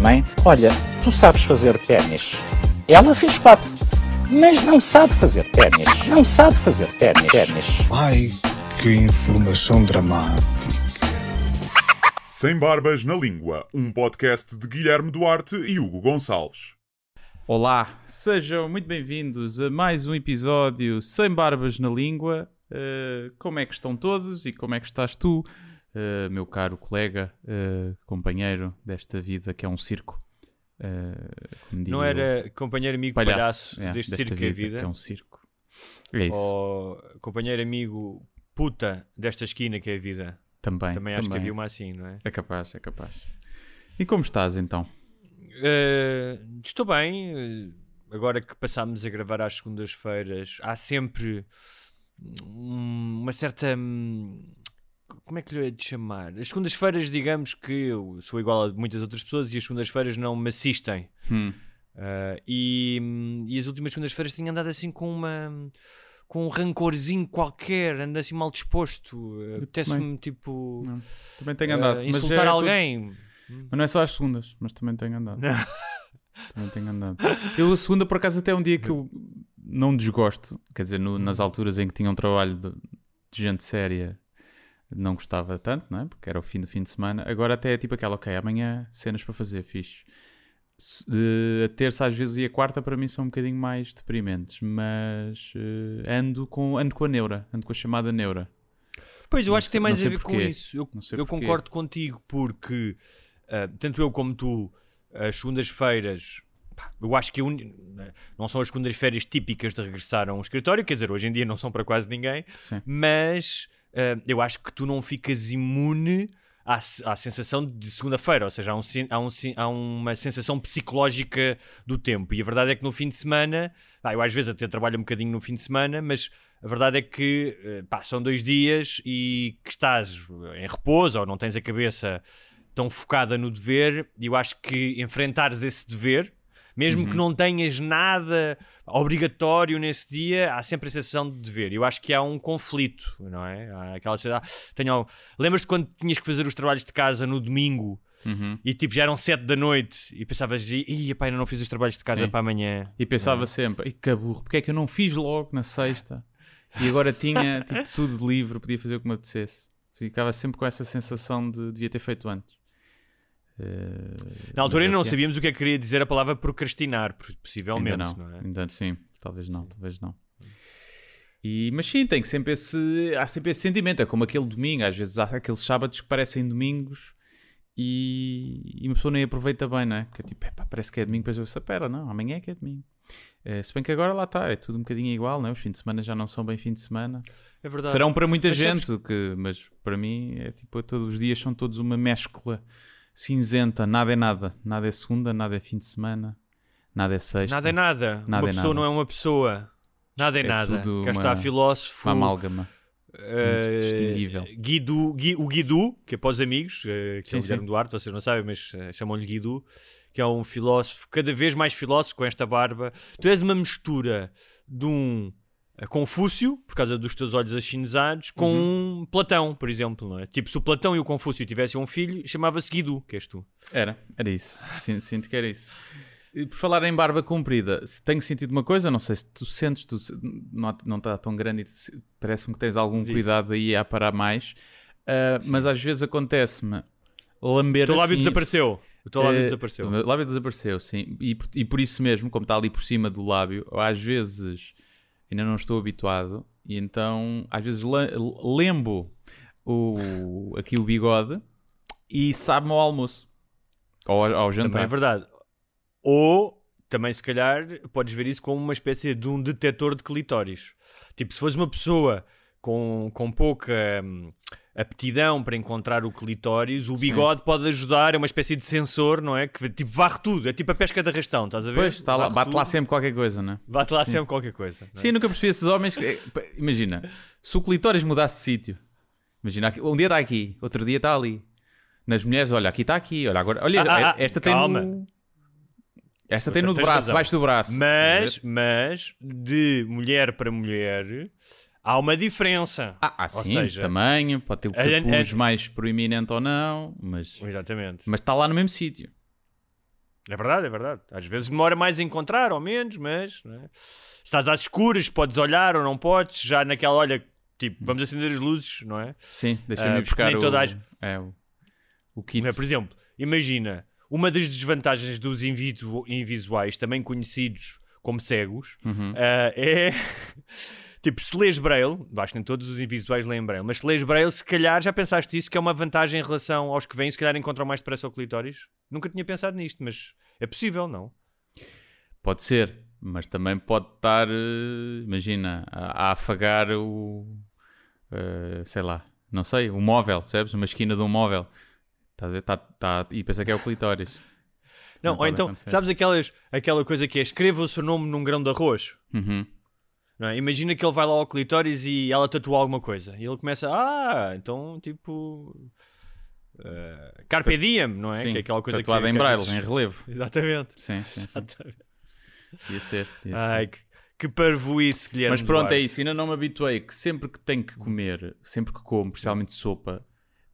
Mãe, olha, tu sabes fazer ténis. Ela fez quatro, mas não sabe fazer ténis. Não sabe fazer ténis. ténis. Ai, que informação dramática. Sem Barbas na Língua, um podcast de Guilherme Duarte e Hugo Gonçalves. Olá, sejam muito bem-vindos a mais um episódio Sem Barbas na Língua. Uh, como é que estão todos e como é que estás tu, uh, meu caro colega, uh, companheiro desta vida que é um circo? Uh, Não era companheiro, amigo, o palhaço, é, deste circo que é a vida? que é um circo. É isso, Ou companheiro, amigo, puta desta esquina que é a vida? também. Também acho que havia uma assim, não é? É capaz, é capaz. E como estás então? Eh, estou bem. Agora que passámos a gravar às segundas-feiras, há sempre hum, uma certa. Hum, Como é que lhe hei de chamar? As segundas-feiras, digamos que eu sou igual a muitas outras pessoas e as segundas-feiras não me assistem. Hum, Uh, e, hum, e as últimas segundas-feiras tenho andado assim com uma com um rancorzinho qualquer, ando assim mal disposto. Uh, Apetece-me tipo não, também tenho uh, andado. mas insultar é alguém. Mas não é só às segundas, mas também tenho andado. também tenho andado. Eu, a segunda, por acaso, até é um dia que eu não desgosto. Quer dizer, no- nas alturas em que tinha um trabalho de, de gente séria, não gostava tanto, não é? Porque era o fim do fim de semana. Agora até é tipo aquela, ok, amanhã cenas para fazer, fixe. Eh, a terça às vezes e a quarta para mim são um bocadinho mais deprimentes, mas eh, ando, com, ando com a neura, ando com a chamada neura. Pois eu Não acho que tem mais a ver com porquê. isso. Eu, eu concordo contigo porque uh, tanto eu como tu, as segundas-feiras. Eu acho que uni- não são as segundas-feiras típicas de regressar a um escritório, quer dizer, hoje em dia não são para quase ninguém, Sim. mas uh, eu acho que tu não ficas imune à, à sensação de segunda-feira, ou seja, há, um há, um há uma sensação psicológica do tempo. E a verdade é que no fim de semana, pá, eu às vezes até trabalho um bocadinho no fim de semana, mas a verdade é que eh, pá, são dois dias e que estás em repouso ou não tens a cabeça tão focada no dever, e eu acho que enfrentares esse dever, mesmo que não tenhas nada obrigatório nesse dia, há sempre a sensação de dever. Eu acho que há um conflito, não é? Há aquela sensação, ah, tenho... Lembras-te quando tinhas que fazer os trabalhos de casa no domingo Uhum. e tipo já eram sete da noite e pensavas, ih, pá, ainda não fiz os trabalhos de casa Sim. para amanhã. E pensava sempre, "Ih, que burro, porque é que eu não fiz logo na sexta? E agora tinha tipo, tudo de livre, podia fazer o que me apetecesse. Ficava sempre com essa sensação de devia ter feito antes. Eh, Na altura mas é ainda não é. sabíamos o que é que queria dizer a palavra procrastinar, possivelmente, Ainda não, não, é? ainda sim, talvez não, talvez não. E, mas sim, tem que sempre esse, há sempre esse sentimento. É como aquele domingo, às vezes há aqueles sábados que parecem domingos e, e uma pessoa nem aproveita bem, não é? Porque é tipo, "Epá, parece que é domingo, depois eu espera, não, amanhã é que é domingo. Eh, se bem que agora lá está, é tudo um bocadinho igual, não é? Os fins de semana já não são bem fim de semana. É verdade. Serão para muita Mas gente, sabes- que, mas para mim é tipo, todos os dias são todos uma mescla cinzenta, nada é nada. Nada é segunda, nada é fim de semana, nada é sexta. Nada é nada. Nada uma é pessoa nada. não é uma pessoa. Nada é, É nada. Cá está uma- filósofo. Uma amálgama. eh, distinguível. Guido, Gui- o Guido, que é para os amigos, eh, que Sim, é o Guilherme. Duarte, vocês não sabem, mas eh, chamam-lhe Guido, que é um filósofo, cada vez mais filósofo com esta barba. Tu és uma mistura de um Confúcio, por causa dos teus olhos achinizados, com Uhum. um Platão, por exemplo, não é? Tipo, se o Platão e o Confúcio tivessem um filho, chamava-se Guido, que és tu. Era, era isso. Sinto, sinto que era isso. E por falar em barba comprida, tenho sentido uma coisa, não sei se tu sentes, tu não, está tão grande e parece-me que tens algum Diz. cuidado aí a parar mais, Ah, mas às vezes acontece-me lamber O teu lábio assim- desapareceu. O teu lábio Eh, desapareceu. O lábio desapareceu, sim. E, por- e por isso mesmo, como está ali por cima do lábio, às vezes ainda não estou habituado e então às vezes lembo o, aqui o bigode e sabe-me ao almoço. Ou ao, ao jantar. Também é verdade. Ou, também se calhar, podes ver isso como uma espécie de um detetor de clitóris. Tipo, se fores uma pessoa com, com pouca hum, aptidão para encontrar o clitóris, o bigode pode ajudar, é uma espécie de sensor, não é? Que tipo varre tudo, é tipo a pesca de arrastão, estás a ver? Pois, está lá, bate lá tudo, sempre qualquer coisa, não é? Bate lá sempre qualquer coisa. é? Sim, nunca percebi esses homens. que- eh, Imagina, se o clitóris mudasse de sítio, imagina, um dia está aqui, outro dia está ali. Nas mulheres, olha, aqui está aqui, olha, agora, olha, Ah, ah, esta tem calma. no. Esta tem no braço, razão. baixo do braço. Mas, mas, de mulher para mulher, há uma diferença. Ah, ah, Ou sim, seja, tamanho, pode ter o a- a- capuz mais proeminente ou não, mas, Exatamente. mas está lá no mesmo sítio. É verdade, é verdade. Às vezes demora mais a encontrar ou menos, mas é? se estás às escuras, podes olhar ou não podes. Já naquela, olha, tipo, vamos acender as luzes, não é? Sim, deixa-me porque buscar o, toda a- é, o, o kit. É? Por exemplo, imagina, uma das desvantagens dos invisu- invisuais, também conhecidos como cegos, Uhum. ah, é. Tipo, se lês Braille, acho que nem todos os invisuais leem Braille, mas se lês Braille, se calhar já pensaste isso, que é uma vantagem em relação aos que vêm, se calhar encontram mais depressa o clitóris. Nunca tinha pensado nisto, mas é possível, não? Pode ser, mas também pode estar, eh, imagina, a, a afagar o. eh, sei lá, não sei, o móvel, percebes? Uma esquina de um móvel. Tá, tá, tá, e pensa que é o clitóris. Não, Não ou então, acontecer. sabes aquelas, aquela coisa que é escreva o seu nome num grão de arroz? Uhum. É? Imagina que ele vai lá ao clitóris e ela tatua alguma coisa. E ele começa, ah, então tipo. eh, Carpe diem, não é? Sim, que é aquela coisa tatuado que, em braille, em relevo. Exatamente. Sim, sim, sim. Exatamente. Ia ser. ia ser. Ai, que, que parvoíce, Guilherme. Mas pronto, é isso. Ainda não me habituei que sempre que tenho que comer, sempre que como, principalmente sopa,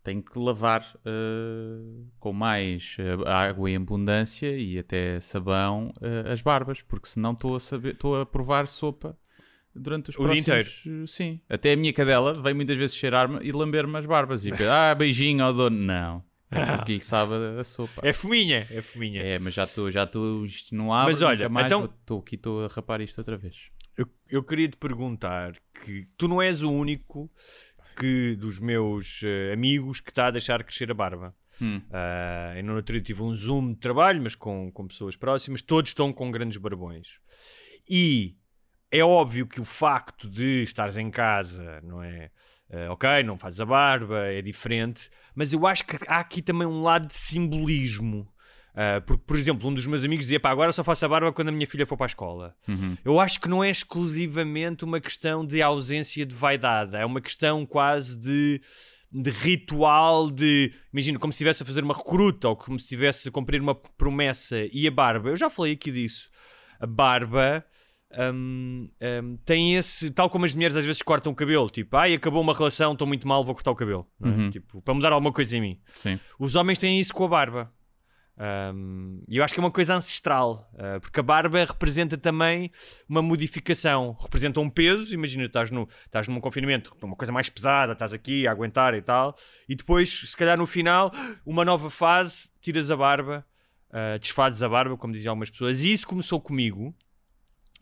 tenho que lavar eh, com mais eh, água em abundância e até sabão eh, as barbas, porque senão estou a saber, estou a provar sopa durante os O dia próximos... eh, Sim. Até a minha cadela vem muitas vezes cheirar-me e lamber-me as barbas. E pensa, ah, beijinho ao dono. Não. É porque lhe sabe a, sopa. É fuminha, é fuminha. É, mas já estou, já estou, isto não abre, Mas olha, mais então- estou aqui, estou a rapar isto outra vez. Eu, eu queria te perguntar que tu não és o único que dos meus eh, amigos que está a deixar crescer a barba. Hum. Ah, eu no outro dia tive um zoom de trabalho, mas com, com pessoas próximas, todos estão com grandes barbões. E é óbvio que o facto de estares em casa, não é? Ah, ok, não fazes a barba, é diferente, mas eu acho que há aqui também um lado de simbolismo. Ah, porque, por exemplo, um dos meus amigos dizia: pá, agora só faço a barba quando a minha filha for para a escola. Eu acho que não é exclusivamente uma questão de ausência de vaidade, é uma questão quase de, de ritual, de imagina, como se estivesse a fazer uma recruta ou como se estivesse a cumprir uma promessa. E a barba, eu já falei aqui disso, a barba. Hum, hum, tem esse, tal como as mulheres às vezes cortam o cabelo, tipo, ai, acabou uma relação, estou muito mal, vou cortar o cabelo, é? Uhum. tipo, para mudar alguma coisa em mim. Sim. Os homens têm isso com a barba. Um, E eu acho que é uma coisa ancestral, uh, porque a barba representa também uma modificação, representa um peso. Imagina, estás, no, estás num confinamento, uma coisa mais pesada, estás aqui a aguentar e tal, e depois, se calhar no final, uma nova fase, tiras a barba, uh, desfazes a barba, como diziam algumas pessoas. E isso começou comigo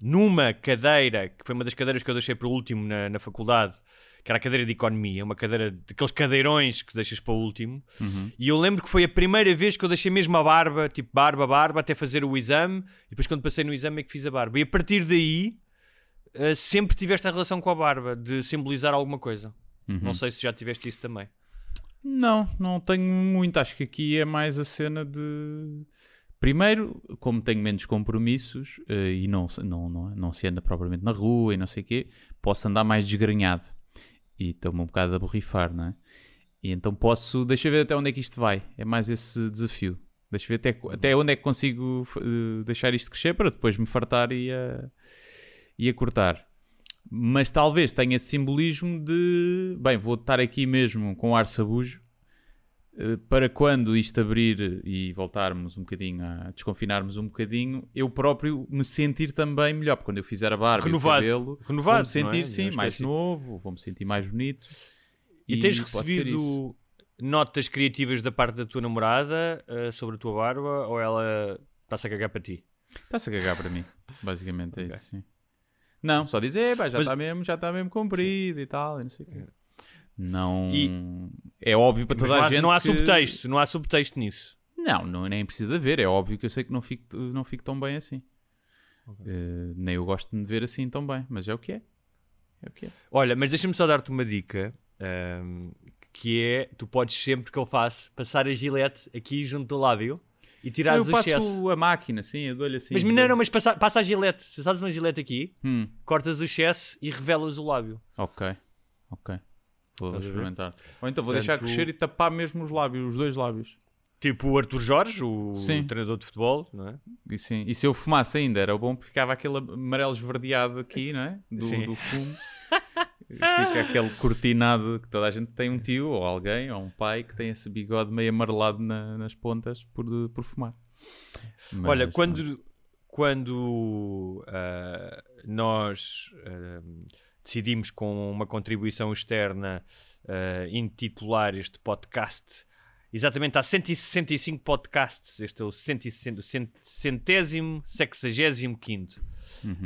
numa cadeira, que foi uma das cadeiras que eu deixei para o último na, na faculdade, que era a cadeira de economia, uma cadeira daqueles cadeirões que deixas para o último. E eu lembro que foi a primeira vez que eu deixei mesmo a barba, tipo barba, barba, até fazer o exame. E depois, quando passei no exame, é que fiz a barba. E a partir daí, eh, sempre tive esta relação com a barba, de simbolizar alguma coisa. Não sei se já tiveste isso também. Não, não tenho muito. Acho que aqui é mais a cena de. Primeiro, como tenho menos compromissos eh, e não, não, não, não se anda propriamente na rua e não sei o quê, posso andar mais desgrenhado e estou-me um bocado a borrifar, não é? E então posso. Deixa ver até onde é que isto vai. É mais esse desafio. Deixa ver até, até onde é que consigo eh, deixar isto crescer para depois me fartar e a, e a cortar. Mas talvez tenha esse simbolismo de. Bem, vou estar aqui mesmo com ar sabujo para quando isto abrir e voltarmos um bocadinho a desconfinarmos um bocadinho, eu próprio me sentir também melhor, porque quando eu fizer a barba Renovado. e o cabelo, Renovado, vou-me é? sentir Uma sim, mais novo, vou-me sentir mais bonito. E, tens ser isso. recebido notas criativas da parte da tua namorada eh, sobre a tua barba ou ela está-se a cagar para ti? Está-se a cagar para mim, basicamente é isso, sim. Não, só dizer, "Epá, já está mesmo, já está mesmo comprido e tal, e não sei o quê. Não... E- É óbvio para toda a há, gente não há que- subtexto, não há subtexto nisso. Não, não, nem precisa haver. É óbvio que eu sei que não fico, não fico tão bem assim. Eh, nem eu gosto de me ver assim tão bem, mas é o que é. É o que é. Olha, mas deixa-me só dar-te uma dica, ahm, que é, tu podes sempre que eu faço, passar a gilete aqui junto do lábio e tirar eu o passo excesso. a máquina, sim, eu dou-lhe assim. Mas não, não, mas passa, passa a gilete. Se fazes uma gilete aqui, Hum, cortas o excesso e revelas o lábio. ok, ok. Vou Estás a ver? experimentar. Ou então vou Portanto, deixar crescer e tapar mesmo os lábios, os dois lábios. Tipo o Arthur Jorge, o Sim. treinador de futebol, não é? E, sim. e se eu fumasse ainda, era bom porque ficava aquele amarelo esverdeado aqui, não é? Do, Sim. do fumo. Fica aquele cortinado que toda a gente tem um tio, ou alguém, ou um pai que tem esse bigode meio amarelado na- nas pontas por, por fumar. Mas, Olha, quando, quando ah, nós ah, decidimos com uma contribuição externa ah, intitular este podcast, exatamente há 165 podcasts, este é o 160 o cent- centésimo, sexagésimo quinto,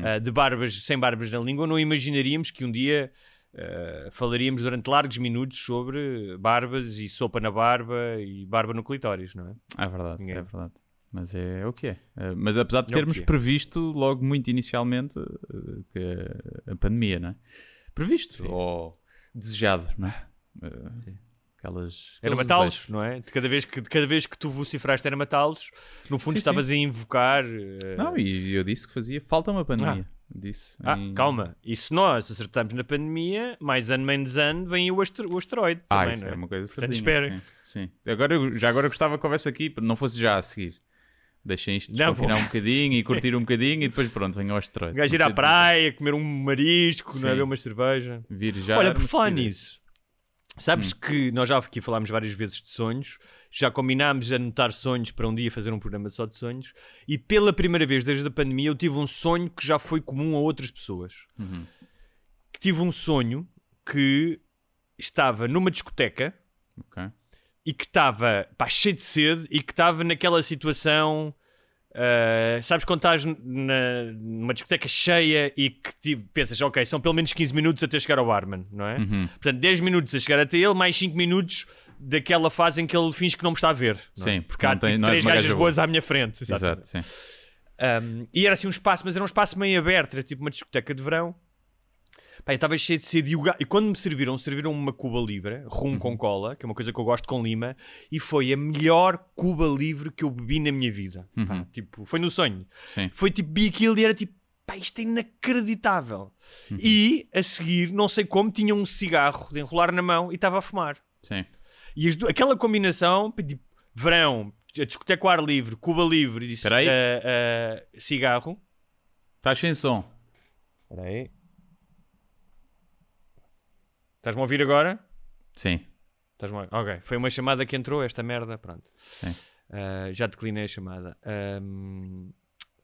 ah, de barbas, sem barbas na língua, não imaginaríamos que um dia ah, falaríamos durante largos minutos sobre barbas e sopa na barba e barba no clitóris, não é? É verdade, Ninguém. é verdade. Mas é o que é. Eh, Mas apesar de É termos que é. previsto logo muito inicialmente eh, que a pandemia, não é? Previsto ou desejado, não é? Eh, Aquelas. Era matá-los, não é? De cada vez que, de cada vez que tu vocifraste era matá-los, no fundo Sim, estavas a invocar. eh, Não, e eu disse que fazia falta uma pandemia. Disse. Ah, em- calma. E se nós acertamos na pandemia, mais ano menos ano, vem o, astro o asteroide. Ah, também, isso não é uma coisa Portanto, certinha, esperem. Sim, sim. Agora, já agora gostava que houvesse aqui, não fosse já a seguir. Deixem isto desconfinar um bocadinho e curtir um bocadinho e depois pronto, venha ao O asteroide. gajo ir à praia, comer um marisco, não é? Uma cerveja. de Vir já. Olha, por falar nisso, sabes que nós já aqui falámos várias vezes de sonhos, já combinámos anotar sonhos para um dia fazer um programa só de sonhos, e pela primeira vez desde a pandemia eu tive um sonho que já foi comum a outras pessoas. Uhum. Tive um sonho que estava numa discoteca Ok. E que estava cheio de sede e que estava naquela situação. ah, sabes quando estás na- numa discoteca cheia e que tipo, pensas, ok, são pelo menos 15 minutos até chegar ao barman, não é? Uhum. Portanto, 10 minutos a chegar até ele, mais 5 minutos daquela fase em que ele finge que não me está a ver. é? Sim, porque há tem- tipo, és três gajas gaja boas à minha frente. Exato. Um, e era assim um espaço, mas era um espaço meio aberto, era tipo uma discoteca de verão. Pá, eu estava cheio de sede e, e quando me serviram, serviram uma Cuba Livre, rum Uhum. com cola, que é uma coisa que eu gosto com lima, e foi a melhor Cuba Livre que eu bebi na minha vida. Pá, Uhum. tipo, foi no sonho. Sim. Foi tipo, bi aquilo e era tipo, pá, isto é inacreditável. Uhum. E a seguir, não sei como, tinha um cigarro de enrolar na mão e estava a fumar. Sim. E as aquela combinação, tipo, verão, a discoteca ao ar livre, Cuba Livre e aí. eh, eh, cigarro. Estás sem som. Espera aí. Estás-me a ouvir agora? Sim. Estás-me a... Ok, foi uma chamada que entrou, esta merda, pronto. Sim. Ah, já declinei a chamada. Ahm,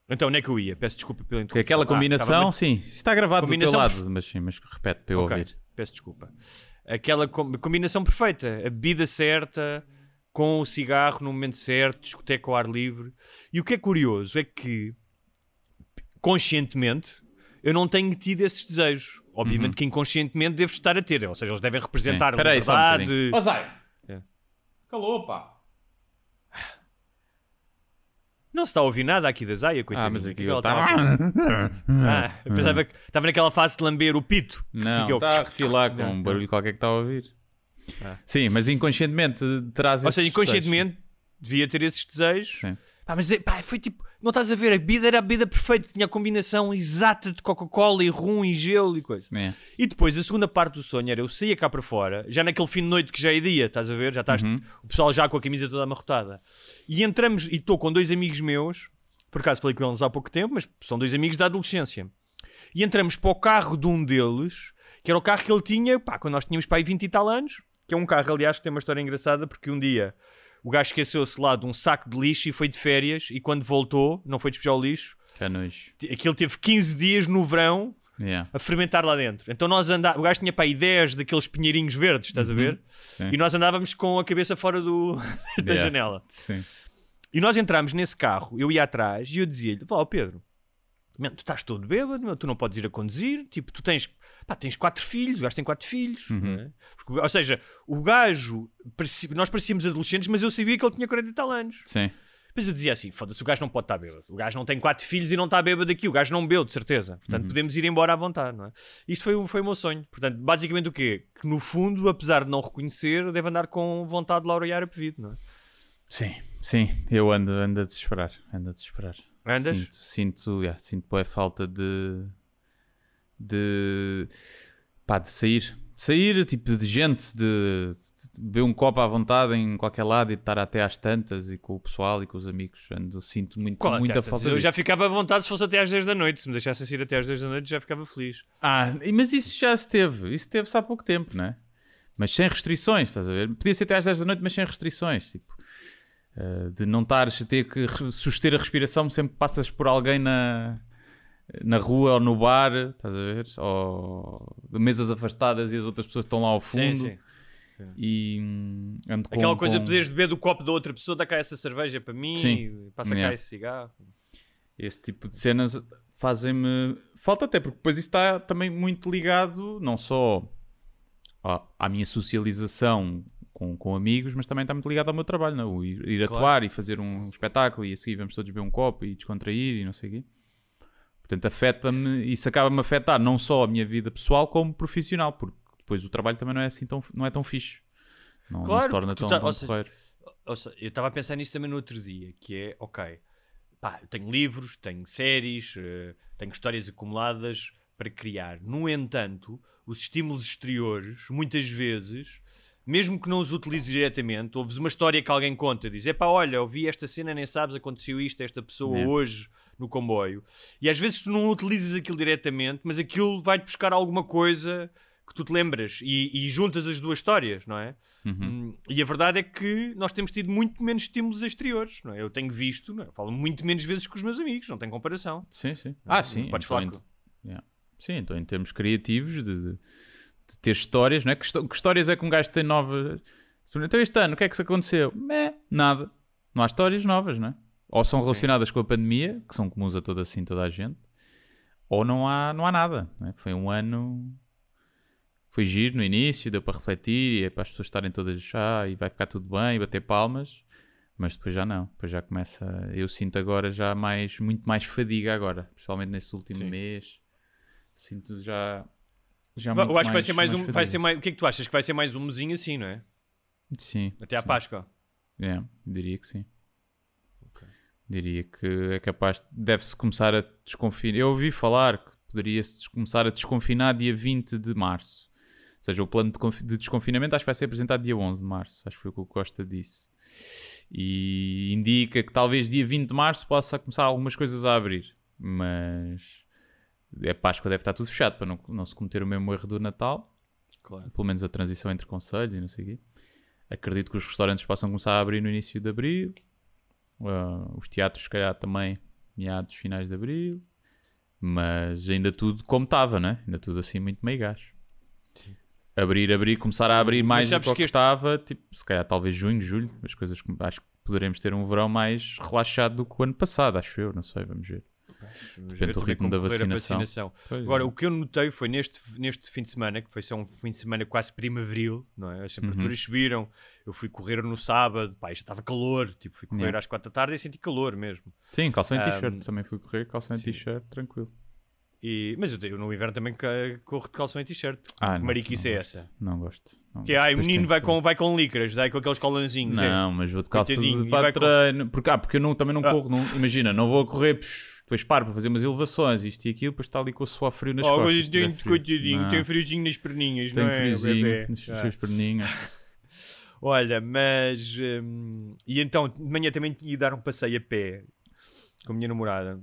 Então, onde é que eu ia? Peço desculpa pela interrupção. aquela Ah, combinação, estava- sim, está gravado Combinação do teu lado, mas sim, mas repete para eu Ok, ouvir. Peço desculpa. Aquela com- combinação perfeita. A bebida certa, com o cigarro no momento certo, discoteca ao ar livre. E o que é curioso é que, conscientemente, eu não tenho tido esses desejos. Obviamente que inconscientemente devo estar a ter. Ou seja, eles devem representar Uhum. Sim. Espera aí, só um liberdade. Zai! É. Calou, pá! não se está a ouvir nada aqui da Zaya, coitadinha. Ah, mas aqui é ele a ouvir? está... Ah, eu pensava que estava naquela fase de lamber o pito. Não, o- está a refilar com Não, um barulho qualquer que está a ouvir. Ah. Sim, mas inconscientemente traz Ou esses seja, inconscientemente devia ter esses desejos. Sim. Pá, mas é- pá, foi tipo, não estás a ver, a bebida era a bebida perfeita, tinha a combinação exata de Coca-Cola e rum e gelo e coisa. É. E depois a segunda parte do sonho era eu saía cá para fora, já naquele fim de noite que já é dia, estás a ver? Já estás Uhum. o pessoal já com a camisa toda amarrotada. E entramos, e estou com dois amigos meus, por acaso falei com eles há pouco tempo, mas são dois amigos da adolescência. E entramos para o carro de um deles, que era o carro que ele tinha, pá, quando nós tínhamos para aí 20 e tal anos, que é um carro, aliás, que tem uma história engraçada, porque um dia o gajo esqueceu-se lá de um saco de lixo e foi de férias, e quando voltou, não foi despejar o lixo, Que nojo. t- aquilo teve 15 dias no verão Yeah. a fermentar lá dentro. Então nós andávamos, o gajo tinha para aí 10 daqueles pinheirinhos verdes, estás a ver? Uhum. Sim. E nós andávamos com a cabeça fora do, da Yeah. janela. Sim. E nós entramos nesse carro, eu ia atrás e eu dizia-lhe: Vá, Pedro, man, tu estás todo bêbado, meu, tu não podes ir a conduzir. Tipo, tu tens, pá, tens quatro filhos, o gajo tem quatro filhos. Uhum. é? Porque, ou seja, o gajo, nós parecíamos adolescentes, mas eu sabia que ele tinha 40 e tal anos. Sim. Depois eu dizia assim: foda-se, o gajo não pode estar bêbado. O gajo não tem quatro filhos e não está bêbado aqui. O gajo não bebeu, de certeza. Portanto, Uhum. podemos ir embora à vontade, não é? Isto foi, o- foi o meu sonho. Portanto, basicamente o quê? Que no fundo, apesar de não reconhecer, deve andar com vontade de laurear a pedido, não é? Sim, sim, eu ando, ando a desesperar. Ando a desesperar. Andas? Sinto, sinto, yeah, sinto boa falta de. de. pá, de sair. Sair, tipo, de gente, de, de beber um copo à vontade em qualquer lado e de estar até às tantas e com o pessoal e com os amigos. Ando, sinto muito, Qual, muita até às falta tantas? Eu já disso. ficava à vontade se fosse até às 10 da noite. Se me deixassem sair até às 10 da noite, já ficava feliz. Ah, mas isso já se teve. Isso teve-se há pouco tempo, não é? Mas sem restrições, estás a ver? Podia ser até às 10 da noite, mas sem restrições. Tipo, eh, de não estares a ter que suster a respiração sempre que passas por alguém na, na rua ou no bar, estás a ver? Ou de mesas afastadas e as outras pessoas estão lá ao fundo. Sim, sim. E hum, ando com, Aquela coisa com de poderes beber do copo da outra pessoa, dá cá essa cerveja para mim, Sim. e passa cá Yeah. esse cigarro. esse tipo de cenas fazem-me falta até porque depois isso está também muito ligado não só à, à minha socialização com, com amigos, mas também está muito ligado ao meu trabalho, não? é? O ir, ir Claro. atuar e fazer um espetáculo e a seguir vamos todos beber um copo e descontrair e não sei o quê. Portanto, afeta-me, isso acaba-me a afetar não só a minha vida pessoal como profissional, porque depois o trabalho também não é assim tão, não é tão fixe. Não, não Claro, se torna tão, tá- tão ou seja. Ou seja, eu estava a pensar nisso também no outro dia, que é, ok, pá, eu tenho livros, tenho séries, eh, tenho histórias acumuladas para criar. No entanto, os estímulos exteriores, muitas vezes, mesmo que não os utilizes diretamente, ouves uma história que alguém conta, diz, epá, olha, eu vi esta cena, nem sabes, aconteceu isto a esta pessoa É. hoje no comboio. E às vezes tu não utilizas aquilo diretamente, mas aquilo vai-te buscar alguma coisa que tu te lembras e, e juntas as duas histórias, não é? Uhum. Hum, E a verdade é que nós temos tido muito menos estímulos exteriores, não é? Eu tenho visto, não é? Eu falo muito menos vezes que os meus amigos, não tem comparação. Sim, sim. Ah, sim. podes então, falar com- yeah. Sim, então em termos criativos, de, de- ter histórias, não é? Que, que histórias é que um gajo tem novas? Então este ano, o que é que se aconteceu? Meh, nada. Não há histórias novas, não é? Ou são relacionadas com a pandemia, que são comuns a toda assim, toda a gente, ou não há, não há nada. não é? Foi um ano. Foi giro no início, deu para refletir e é para as pessoas estarem todas ah, e vai ficar tudo bem, e bater palmas. Mas depois já não, depois já começa. Eu sinto agora já mais, muito mais fadiga agora, principalmente nesse último Sim. mês. Sinto já. Já eu acho que vai ser mais, um. Vai ser mais, o que é que tu achas? Que vai ser mais um mesinho assim, não é? Sim. Até à sim. Páscoa. É, diria que sim. Diria que é capaz. Deve-se começar a desconfinar. Eu ouvi falar que poderia-se começar a desconfinar dia 20 de março. Ou seja, o plano de, de desconfinamento acho que vai ser apresentado dia 11 de março. Acho que foi o que o Costa disse. E indica que talvez dia 20 de março possa começar algumas coisas a abrir. Mas. É Páscoa deve estar tudo fechado para não, não se cometer o mesmo erro do Natal Claro. pelo menos a transição entre conselhos e não sei o quê. Acredito que os restaurantes possam começar a abrir no início de abril, Ah, os teatros, se calhar, também meados, finais de abril, mas ainda tudo como estava, né? Ainda tudo assim, muito meio gás. Abrir, abrir, começar a abrir mais do que, que estava, tipo, se calhar talvez junho, julho, as coisas acho que poderemos ter um verão mais relaxado do que o ano passado, acho eu, não sei, vamos ver. Depende do é ritmo da vacinação. Pois Agora, é. o que eu notei foi neste, neste fim de semana, que foi só um fim de semana quase primaveril, não é? As temperaturas Uhum. subiram. Eu fui correr no sábado, pá, já estava calor. Tipo, fui correr Yeah. às quatro da tarde e senti calor mesmo. Sim, calção e t-shirt, também fui correr, calção e t-shirt, tranquilo. E, mas eu, eu no inverno também corro de calção e t-shirt. Ah, que mariquice é essa? Não gosto. não Que é, ai, o menino vai com, vai com licras, daí com aqueles colanzinhos. é. Não, mas vou de calça Coitadinho, de fato com- treino. Porque, ah, porque eu não, também não Ah. corro, não- imagina, não vou correr, psh, depois paro para fazer umas elevações, isto e aquilo, depois está ali com o suor frio nas Oh, costas. se tem, frio. coitadinho, tem friozinho nas perninhas, tem não é? friozinho bebê? nas Ah. suas perninhas. Olha, mas. hum, e então, de manhã também ia dar um passeio a pé com a minha namorada.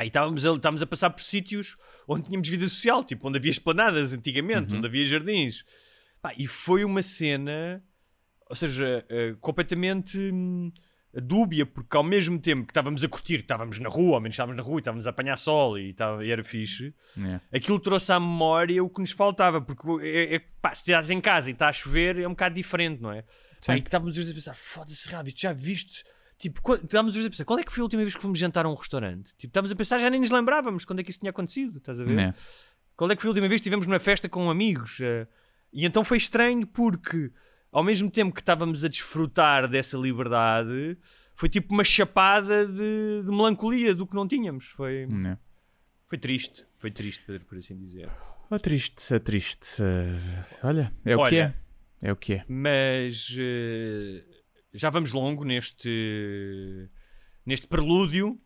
E estávamos a, estávamos a passar por sítios onde tínhamos vida social, tipo onde havia esplanadas antigamente, Uhum. onde havia jardins. Pá, e foi uma cena, ou seja, eh, completamente hum, dúbia, porque ao mesmo tempo que estávamos a curtir, estávamos na rua, ao menos estávamos na rua e estávamos a apanhar sol e, estava- e era fixe, É. aquilo trouxe à memória o que nos faltava, porque é, é- pá, se estás em casa e está a chover é um bocado diferente, não é? Que estávamos os a pensar, foda-se, Rábito, já viste? Tipo, estávamos os a pensar, qual é que foi a última vez que fomos jantar a um restaurante? Tipo, estávamos a pensar, já nem nos lembrávamos quando é que isso tinha acontecido, estás a ver? É. Qual é que foi a última vez que estivemos numa festa com amigos? Eh, E então foi estranho porque ao mesmo tempo que estávamos a desfrutar dessa liberdade, foi tipo uma chapada de, de melancolia do que não tínhamos. Foi, Não. foi triste, foi triste, por, por assim dizer. É triste, é triste. Eh, olha, é o que Olha. é. É o que é. Mas eh, já vamos longo neste, neste prelúdio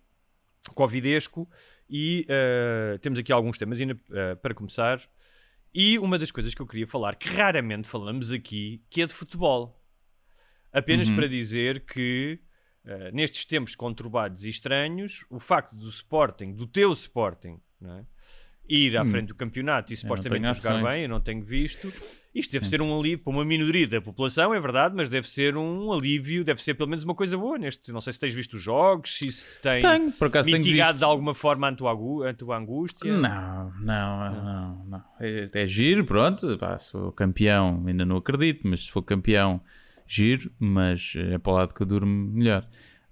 covidesco e eh, temos aqui alguns temas ainda para começar. E uma das coisas que eu queria falar, que raramente falamos aqui, que é de futebol. Apenas Uhum. para dizer que eh, nestes tempos conturbados e estranhos, o facto do Sporting, do teu Sporting, não é? Ir à Hum. frente do campeonato e supostamente jogar ações. bem, eu não tenho visto. Isto deve ser um alívio para uma minoria da população, é verdade, mas deve ser um alívio, deve ser pelo menos uma coisa boa neste. Não sei se tens visto os jogos, se isso te tem Tenho, por acaso mitigado de alguma forma a tua, a tua angústia. Não, não, não, não. É, é giro, pronto. Pá, se for campeão, ainda não acredito, mas se for campeão, giro, mas é para o lado que eu durmo melhor.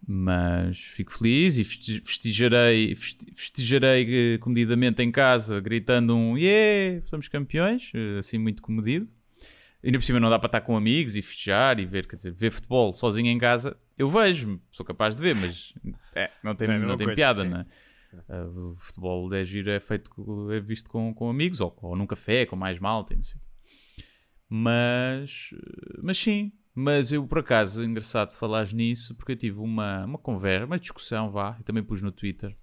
Mas fico feliz e festejarei, festejarei eh, comodidamente em casa, gritando um yeah, somos campeões, eh, assim muito comedido. Ainda por cima não dá para estar com amigos e festejar e ver, quer dizer, ver futebol sozinho em casa. Eu vejo, sou capaz de ver, mas é, não tem, Não não tem coisa, piada, sim. não é? Uh, o futebol é giro, é feito, é visto com, com amigos ou, ou num café, com mais malta e não sei. Mas, mas sim, mas eu por acaso, engraçado falares nisso, porque eu tive uma, uma conversa, uma discussão, vá, e também pus no Twitter,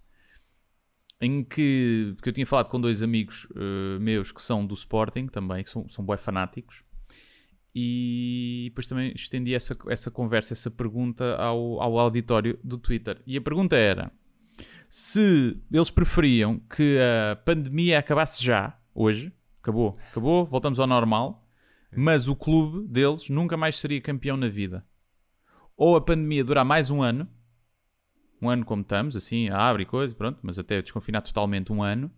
em que, porque eu tinha falado com dois amigos uh, meus que são do Sporting também, que são, são bué fanáticos, e depois também estendi essa, essa conversa, essa pergunta ao, ao auditório do Twitter. E a pergunta era se eles preferiam que a pandemia acabasse já, hoje, acabou, acabou, voltamos ao normal, mas o clube deles nunca mais seria campeão na vida. Ou a pandemia durar mais um ano, um ano como estamos, assim, abre e coisa, pronto, mas até desconfinar totalmente um ano,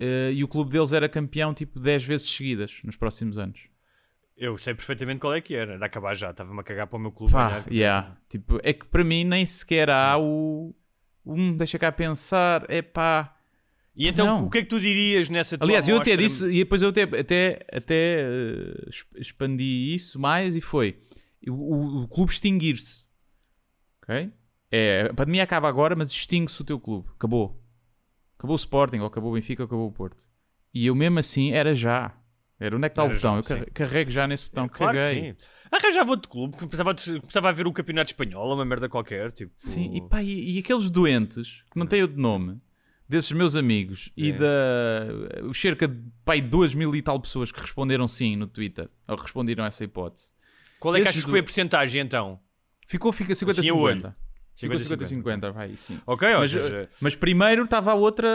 eh, e o clube deles era campeão tipo 10 vezes seguidas nos próximos anos. Eu sei perfeitamente qual é que era. Era acabar já, estava-me a cagar para o meu clube. Pá, ganhar. yeah. tipo, é que para mim nem sequer há o. Um, deixa cá pensar, é pá. E então, Não. o que é que tu dirias nessa tua Aliás, eu até disse, e depois eu até, até, até exp- expandi isso mais e foi o, o- clube extinguir-se. Ok? É, a pandemia acaba agora, mas extingue-se o teu clube. Acabou. Acabou o Sporting, ou acabou o Benfica, ou acabou o Porto. E eu mesmo assim era já. Era onde é que está o botão? já, eu sim. carrego já nesse botão. Claro que Caguei. sim. Arranjava outro clube, que começava, a- começava a ver o campeonato espanhol, uma merda qualquer. Tipo... Sim, e, pá, e, e aqueles doentes que não têm outro nome, desses meus amigos e É. da os cerca de pá, duas mil e tal pessoas que responderam sim no Twitter, ou responderam a essa hipótese, Qual é que achas que foi a porcentagem então? ficou fica 50-50. Assim a olho. Ficou 50-50, 50-50, vai, sim. Ok, Mas, seja, mas primeiro estava a outra,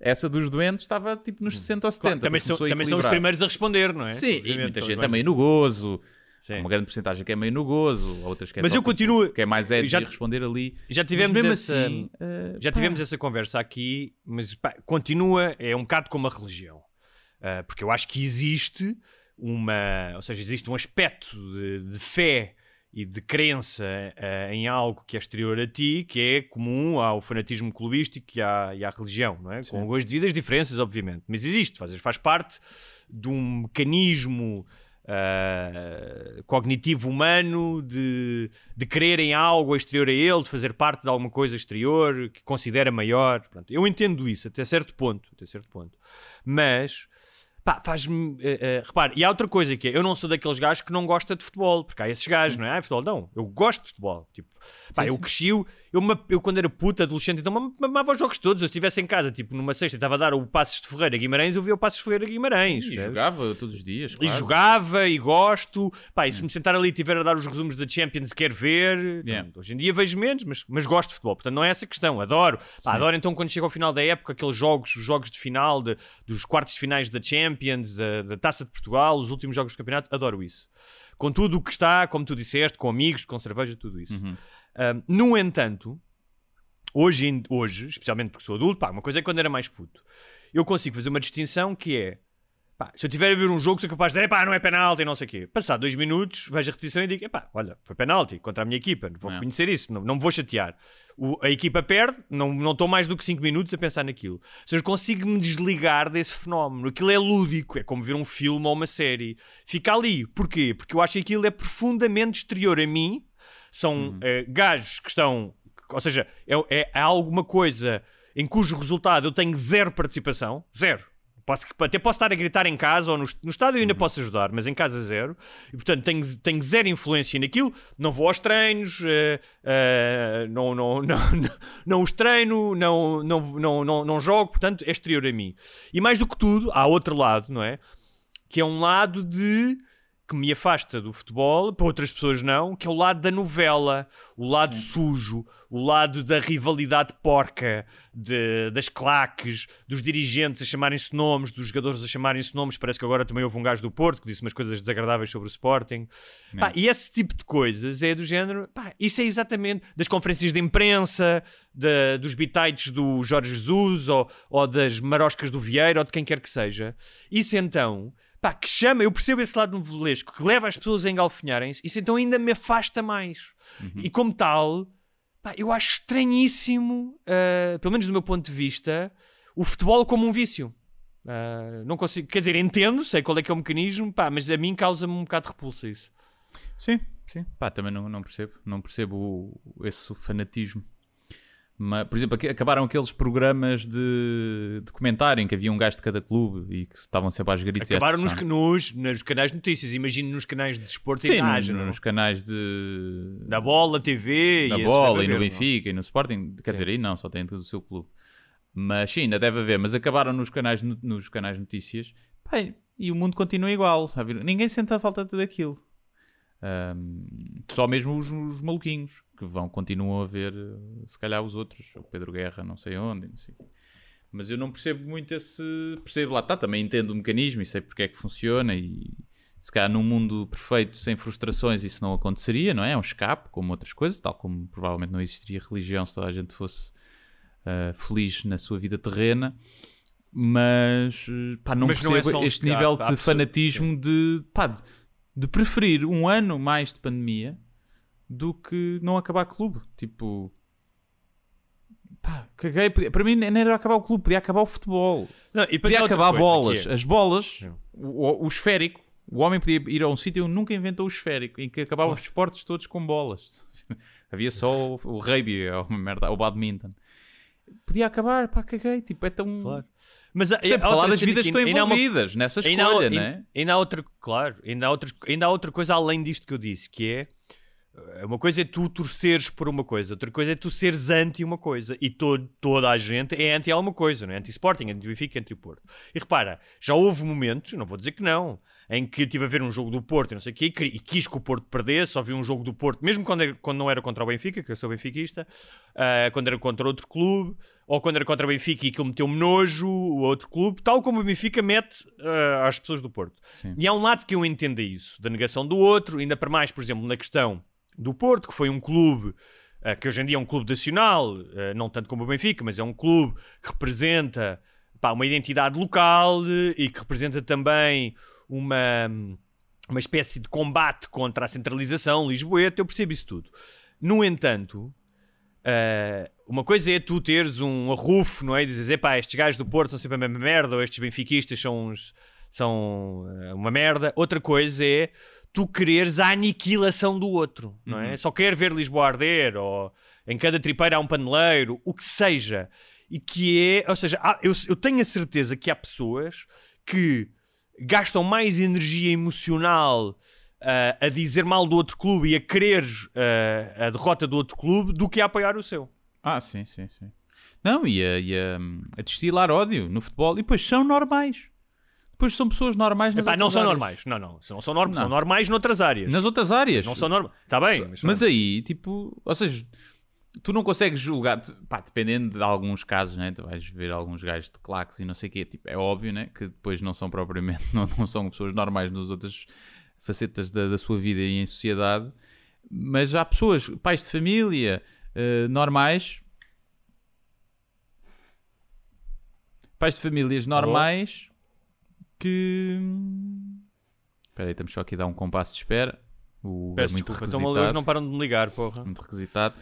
essa dos doentes estava tipo nos 60 ou 70. claro, também, são, também são os primeiros a responder, não é? Sim, e muita gente também no gozo. Sim. Há uma grande porcentagem que é meio no gozo, outras que é Mas eu tipo, continuo- que é mais edgy já- responder ali. Já tivemos mesmo essa... assim, eh, Já pá, tivemos essa conversa aqui, mas pá, continua, é um bocado como a religião. Ah, porque eu acho que existe uma. Ou seja, existe um aspecto de, de fé e de crença ah, em algo que é exterior a ti, que é comum ao fanatismo clubístico e à, e à religião, não é? Com as devidas diferenças, obviamente. Mas existe, faz, faz parte de um mecanismo. Ah, cognitivo humano de, de crer em algo exterior a ele, de fazer parte de alguma coisa exterior que considera maior. Pronto, eu entendo isso até certo ponto, até certo ponto. Mas pá, faz-me. eh, eh, repare, e há outra coisa que é: eu não sou daqueles gajos que não gosta de futebol, porque há esses gajos, não é? Ah, futebol, não. Eu gosto de futebol. Tipo, pá, eu cresci, eu, eu quando era puta, adolescente, então ma- mamava os jogos todos. Eu estivesse em casa, tipo, numa sexta, estava a dar o Passos de Ferreira a Guimarães, eu via o Passos de Ferreira a Guimarães. E jogava todos os dias. E claro. jogava e gosto. Pá, e se me sentar ali e tiver a dar os resumos da Champions, quero ver. Yeah. Pronto, hoje em dia vejo menos, mas, mas gosto de futebol. Portanto, não é essa a questão. Adoro. Pá, adoro então quando chega ao final da época, aqueles jogos, os jogos de final, de- dos quartos de finais da Champions, da, da Taça de Portugal, os últimos jogos do campeonato. Adoro isso. Com tudo o que está, como tu disseste, com amigos, com cerveja, tudo isso. Uhum. Ahm, no entanto, hoje, hoje, especialmente porque sou adulto, pá, uma coisa é quando era mais puto. Eu consigo fazer uma distinção que é Pá, se eu tiver a ver um jogo, sou capaz de dizer, pá, não é penalti, não sei o quê. Passar dois minutos, vejo a repetição e digo, pá, olha, foi penalti contra a minha equipa, vou Não. reconhecer isso, não, não me vou chatear. O- a equipa perde, não não estou mais do que cinco minutos a pensar naquilo. Ou seja, consigo-me desligar desse fenómeno. Aquilo é lúdico, é como ver um filme ou uma série. Fica ali. Porquê? Porque eu acho que aquilo é profundamente exterior a mim. São eh, gajos que estão. Ou seja, é, é, é alguma coisa em cujo resultado eu tenho zero participação. Zero. Posso, até posso estar a gritar em casa ou no, no estádio eu ainda posso ajudar, mas em casa zero. E portanto tenho, tenho zero influência naquilo. Não vou aos treinos, eh, eh, não, não, não, não, não os treino, não, não, não, não, não jogo, portanto é exterior a mim. E mais do que tudo, há outro lado, não é? Que é um lado de que me afasta do futebol, para outras pessoas não, que é o lado da novela, o lado sujo, o lado da rivalidade porca, de- das claques, dos dirigentes a chamarem-se nomes, dos jogadores a chamarem-se nomes. Parece que agora também houve um gajo do Porto que disse umas coisas desagradáveis sobre o Sporting. Pá, e esse tipo de coisas é do género. pá, isso é exatamente das conferências de imprensa, da- dos bitites do Jorge Jesus ou, ou das maroscas do Vieira ou de quem quer que seja. Isso então. Pá, que chama, eu percebo esse lado novelesco que leva as pessoas a engalfinharem-se, isso então ainda me afasta mais. E como tal, pá, eu acho estranhíssimo, ah, pelo menos do meu ponto de vista, o futebol como um vício. Ah, não consigo, quer dizer, entendo, sei qual é que é o mecanismo, pá, mas a mim causa-me um bocado de repulsa isso. Sim, sim. Pá, também não, não percebo. Não percebo o- esse fanatismo. Mas, por exemplo, acabaram aqueles programas de, de comentário em que havia um gajo de cada clube e que estavam sempre às gritos. Acabaram nos, nos, nos canais de notícias, imagino nos canais de desporto Sim, e imagem, no- não? nos canais de. da bola, TV na e bola e no não? Benfica e no Sporting. Quer dizer, aí não, só tem do seu clube. Mas sim, ainda deve haver. Mas acabaram nos canais, no- nos canais de notícias. Pá, e o mundo continua igual. Ninguém sente a falta daquilo. Ahm, só mesmo os, os maluquinhos que vão, continuam a ver, eh, se calhar, os outros. O Pedro Guerra, não sei onde, não sei. Mas eu não percebo muito esse. Percebo lá, tá, também entendo o mecanismo e sei porque é que funciona. E se calhar num mundo perfeito, sem frustrações, isso não aconteceria, não é? É um escape, como outras coisas, tal como provavelmente não existiria religião se toda a gente fosse ah, feliz na sua vida terrena. Mas, eh, pá, não Mas não é percebo um este escape, nível de fanatismo de, pá, de, de preferir um ano mais de pandemia do que não acabar clube. Tipo, pá, caguei. podia- Para mim, nem era acabar o clube, podia acabar o futebol. Não, e Podia acabar bolas. é- As bolas, o, o esférico. O homem podia ir a um sítio e nunca inventou o esférico, em que acabava os esportes todos com bolas. Havia só o, o rugby, ou uma merda, o badminton. Podia acabar, pá, caguei. Tipo, é tão. Claro. Mas há- Sempre há falar outra das vidas que estão há uma- envolvidas nessa Ainda há, escolha, ainda- né? ainda há outra, claro, ainda há, outras, ainda há outra coisa além disto que eu disse, que é eh, uma coisa é tu torceres por uma coisa, outra coisa é tu seres anti uma coisa e to- toda a gente é anti alguma coisa, não é? Anti-Sporting, anti-Benfica, anti-Porto. E repara, já houve momentos, não vou dizer que não, em que estive a ver um jogo do Porto e não sei o quê, e quis que o Porto perdesse, só vi um jogo do Porto, mesmo quando, era- quando não era contra o Benfica, que eu sou benfiquista, ah, quando era contra outro clube, ou quando era contra o Benfica e aquilo meteu-me nojo, o outro clube, tal como o Benfica mete ah, às pessoas do Porto. Sim. E há um lado que eu entenda isso, da negação do outro, ainda para mais, por exemplo, na questão do Porto, que foi um clube ah, que hoje em dia é um clube nacional, não tanto como o Benfica, mas é um clube que representa pá, uma identidade local e que representa também uma, uma espécie de combate contra a centralização lisboeta, eu percebo isso tudo. No entanto, ah, uma coisa é tu teres um arrufo, não é? E dizes, epá, estes gajos do Porto são sempre a mesma merda, ou estes benfiquistas são, uns- são ah, uma merda. Outra coisa é tu quereres a aniquilação do outro, não é? Só quer ver Lisboa arder, ou em cada tripeira há um paneleiro, o que seja. E que é, ou seja, há- eu, eu tenho a certeza que há pessoas que gastam mais energia emocional ah, a dizer mal do outro clube e a querer ah, a derrota do outro clube do que a apoiar o seu. Ah, sim, sim, sim. Não, e a, e a, a destilar ódio no futebol. E depois são normais. Depois são pessoas normais nas Epá, não outras são áreas. normais. Não, não. Não são, norm Não. são normais noutras áreas. Nas outras áreas. Não são normais. Está bem. Mas, Mas aí, tipo, ou seja, tu não consegues julgar, pá, dependendo de alguns casos, né? Tu vais ver alguns gajos de claques e não sei o quê, tipo, é óbvio, né? Que depois não são propriamente, não, não são pessoas normais nas outras facetas da, da sua vida e em sociedade, mas há pessoas, pais de família, eh, normais, pais de famílias normais que. Espera aí, estamos só aqui a dar um compasso de espera. O Peço é muito desculpa, então não param de me ligar, porra. muito requisitado.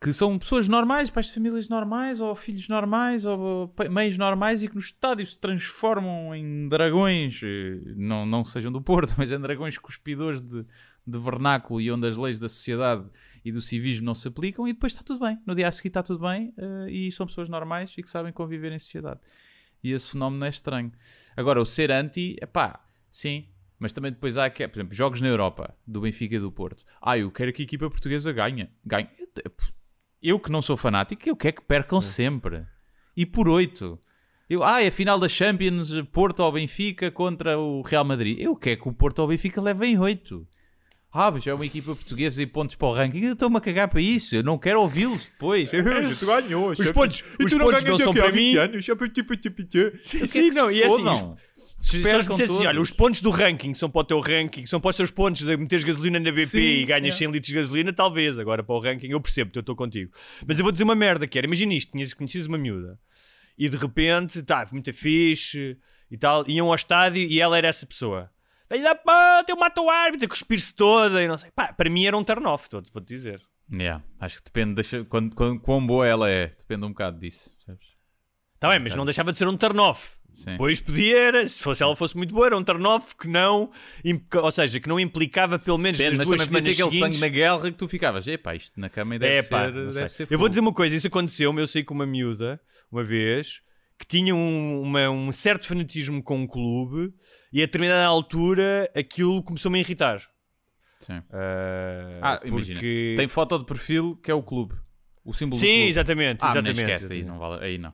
Que são pessoas normais, pais de famílias normais, ou filhos normais, ou meios normais e que no estádio se transformam em dragões, eh, não, não sejam do Porto, mas em dragões cuspidores de, de vernáculo e onde as leis da sociedade e do civismo não se aplicam e depois está tudo bem. No dia a seguir está tudo bem eh, e são pessoas normais e que sabem conviver em sociedade. E esse fenómeno é estranho. Agora, o ser anti, é pá, sim, mas também depois há, que- por exemplo, jogos na Europa, do Benfica e do Porto. Ah, eu quero que a equipa portuguesa ganhe. Ganhe. Eu que não sou fanático, eu quero que percam sempre. E por 8. Eu, ah, é a final da Champions, Porto ou Benfica contra o Real Madrid. Eu quero que o Porto ou Benfica levem 8. Ah, mas é uma equipa portuguesa e pontos para o ranking. Eu estou-me a cagar para isso. Eu não quero ouvi-los depois. Tu ganhou. Os pontos, os pontos não são para mim. Sim, Eu sim, que não, e é assim, se, se eles dissessem assim, olha, os pontos do ranking são para o teu ranking, são para os teus pontos de meteres gasolina na BP Sim, e ganhas é. 100 litros de gasolina, talvez. Agora para o ranking eu percebo, eu estou contigo. Mas eu vou dizer uma merda que era, imagina isto, tinhas conhecido uma miúda e de repente, tá, muito fixe e tal, iam ao estádio e ela era essa pessoa. Vem lá, pá, eu mato o árbitro, a cuspir-se toda e não sei. Pá, para mim era um turn-off, vou- vou-te dizer. Yeah, acho que depende, deixa, quando, quando, quão boa ela é. Depende um bocado disso. Percebes? Tá bem, mas não deixava de ser um turn-off. Sim. Pois podia, era, se fosse, ela fosse muito boa, era um turn-off que não, ou seja, que não implicava pelo menos Depende, nas mas duas semanas aquele sangue seguintes. na guerra que tu ficavas. Epá, isto na cama deve É, pá, ser, deve ser Eu vou fogo." dizer uma coisa, isso aconteceu, eu sei com uma miúda, uma vez, que tinha um, uma- um certo fanatismo com um clube e a determinada altura aquilo começou-me a irritar. Sim. Ah, Ah, imagina. porque... Tem foto de perfil que é o clube. O símbolo do Sim, clube. exatamente, Ah, exatamente. esquece, aí não vale, aí não.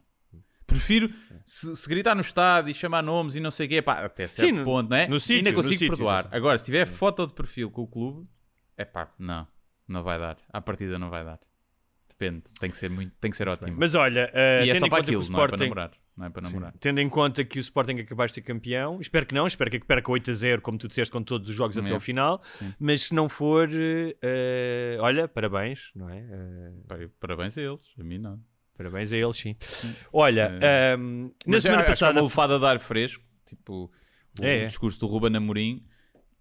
Prefiro se, se gritar no estádio e chamar nomes e não sei o quê, pá, até certo Sim, ponto, não é? no sítio, Ainda consigo sítio, perdoar. Agora, se tiver foto de perfil com o clube, é pá, não, não vai dar. À partida não vai dar. Depende, tem que ser muito, tem que ser ótimo. Mas olha, ah, e é tendo só para o aquilo, não é para Sporting- namorar. Não é para namorar. Tendo em conta que o Sporting acabou de ser campeão, espero que não, espero que perca 8 a 0, como tu disseste, com todos os jogos até É. ao final. Sim. Mas se não for, eh, olha, parabéns, não é? Eu- Parabéns a eles, a mim não. Parabéns a eles, sim. Olha, É. ehm, na Mas semana é passada. uma lufada de ar fresco, tipo o, É, é. discurso do Ruben Amorim,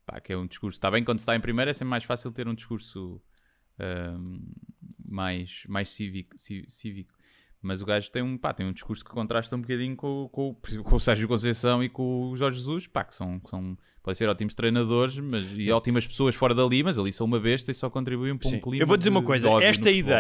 pá, que é um discurso, está bem quando se está em primeiro, é sempre mais fácil ter um discurso ahm, mais, mais cívico, cívico. Mas o gajo tem um, pá, tem um discurso que contrasta um bocadinho com, com, com o Sérgio Conceição e com o Jorge Jesus, pá, que são, que são podem ser ótimos treinadores mas, e ótimas pessoas fora dali, mas ali são uma besta e só contribuem para um Sim. clima Eu vou dizer uma coisa: esta futebol.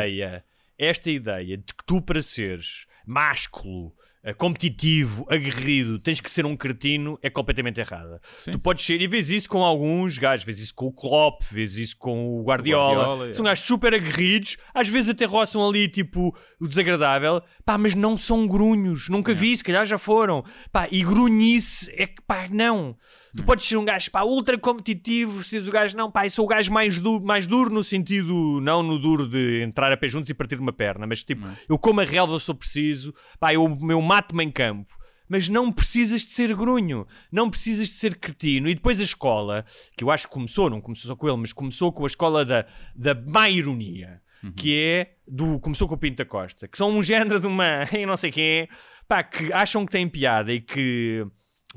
Esta ideia de que tu, para seres másculo, eh, competitivo, aguerrido, tens que ser um cretino, é completamente errada. Sim. Tu podes ser, e vês isso com alguns gajos, vês isso com o Klopp, vês isso com o Guardiola. Guardiola, São é. gajos super aguerridos, às vezes até roçam ali, tipo, o desagradável, pá, mas não são grunhos, nunca vi, se calhar já foram. Pá, e grunhice é que, pá, não. Tu podes ser um gajo, pá, ultra competitivo, se o gajo, não, pá, eu sou o gajo mais, du mais duro no sentido, não no duro de entrar a pé juntos e partir uma perna, mas tipo, eu como a relva se eu preciso, pá, eu, eu mato-me em campo. Mas não precisas de ser grunho, não precisas de ser cretino. E depois a escola, que eu acho que começou, não começou só com ele, mas começou com a escola da, da má ironia, que é do. Começou com o Pinto da Costa, que são um género de uma. Não sei quem é, pá, que acham que têm piada e que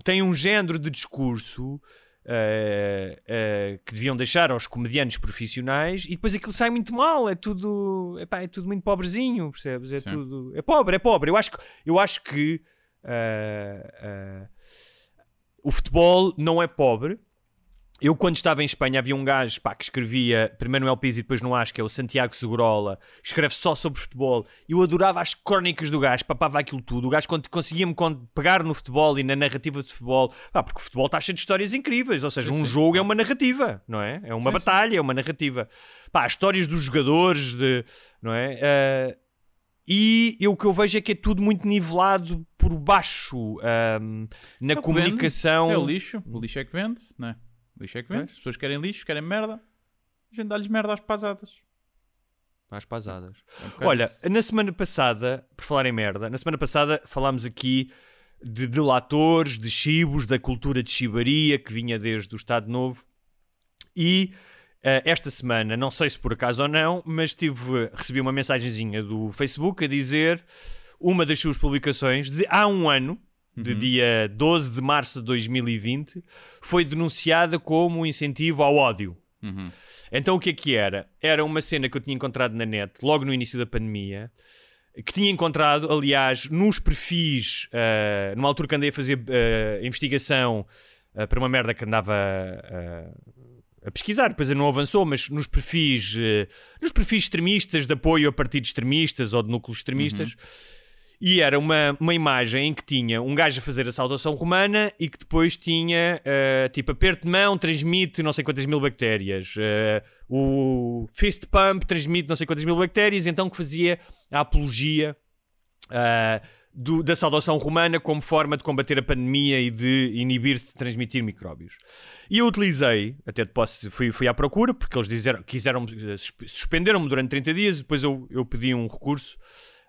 têm um género de discurso. Eh, eh, que deviam deixar aos comediantes profissionais e depois aquilo sai muito mal, é tudo, epá, é tudo muito pobrezinho, percebes? É Sim. tudo, é pobre, é pobre. Eu acho que, eu acho que eh, o futebol não é pobre. Eu, quando estava em Espanha, havia um gajo pá, que escrevia primeiro no El Piso e depois no Acho, que é o Santiago Segurola, escreve só sobre futebol. Eu adorava as crónicas do gajo, papava aquilo tudo. O gajo con- conseguia-me con- pegar no futebol e na narrativa de futebol, pá, porque o futebol está cheio de histórias incríveis. Ou seja, um jogo é uma narrativa, não é? É uma batalha, é uma narrativa. Pá, as histórias dos jogadores, de, não é? Ah, e eu, o que eu vejo é que é tudo muito nivelado por baixo ahm, na É comunicação. vende, É o lixo, o lixo é que vende, não é? Lixo é que vende. As pessoas querem lixo, querem merda. A gente dá-lhes merda às pasadas. Às pasadas. É um Olha, na semana passada, por falar em merda, na semana passada falámos aqui de delatores, de chibos, da cultura de chibaria que vinha desde o Estado Novo. E eh, esta semana, não sei se por acaso ou não, mas tive, recebi uma mensagenzinha do Facebook a dizer uma das suas publicações de há um ano, de Uhum. dia 12 de março de 2020, foi denunciada como um incentivo ao ódio. Uhum. Então o que é que era? Era uma cena que eu tinha encontrado na net, logo no início da pandemia, que tinha encontrado, aliás, nos perfis, ah, numa altura que andei a fazer ah, investigação ah, para uma merda que andava a pesquisar, depois não avançou, mas nos perfis, nos perfis extremistas de apoio a partidos extremistas ou de núcleos extremistas. E era uma, uma imagem em que tinha um gajo a fazer a saudação romana e que depois tinha, eh, tipo, aperto de mão transmite não sei quantas mil bactérias. eh, o fist pump transmite não sei quantas mil bactérias. Então que fazia a apologia ah, do- da saudação romana como forma de combater a pandemia e de inibir-te de transmitir micróbios. E eu utilizei, até de posse, fui, fui à procura, porque eles disseram, quiseram, sus- suspenderam-me durante 30 dias, depois eu, eu pedi um recurso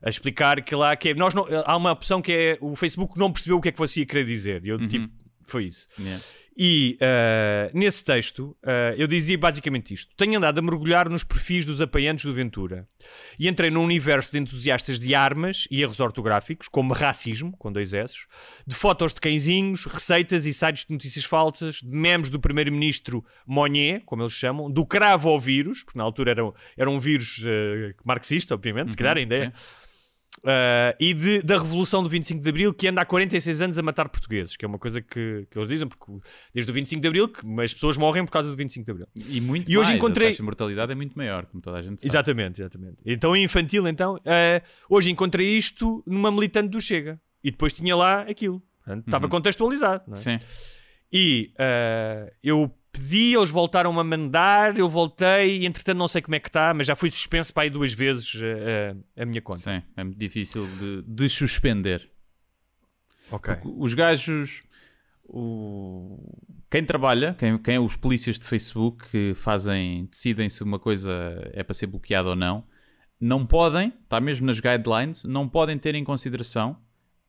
a explicar que lá que é, nós não, há uma opção que é o Facebook não percebeu o que é que você ia querer dizer. E eu, tipo, foi isso. Yeah. E ah, nesse texto ah, eu dizia basicamente isto: tenho andado a mergulhar nos perfis dos apoiantes do Ventura e entrei num universo de entusiastas de armas e erros ortográficos, como racismo, com dois S, de fotos de cãezinhos, receitas e sites de notícias falsas, de memes do primeiro-ministro Monnier, como eles chamam, do cravo ao vírus, porque na altura era, um- era um vírus ah, marxista, obviamente, se calhar ainda é. sim. Uh, e de- da Revolução do 25 de Abril, que anda há 46 anos a matar portugueses, que é uma coisa que, que eles dizem, porque desde o 25 de Abril que as pessoas morrem por causa do 25 de Abril. E muito E hoje mais, encontrei- A taxa de mortalidade é muito maior, como toda a gente sabe. Exatamente, exatamente. Então, infantil, então, uh, hoje encontrei isto numa militante do Chega. E depois tinha lá aquilo. Portanto, Estava contextualizado. não é? Sim. E uh, eu pedi, eles voltaram a mandar, eu voltei, e entretanto não sei como é que está, mas já fui suspenso para aí duas vezes uh, uh, a minha conta. Sim, é muito difícil de, de suspender. Ok. Os gajos. o- Quem trabalha, quem, quem é os polícias de Facebook que fazem, decidem se uma coisa é para ser bloqueada ou não, não podem, está mesmo nas guidelines, não podem ter em consideração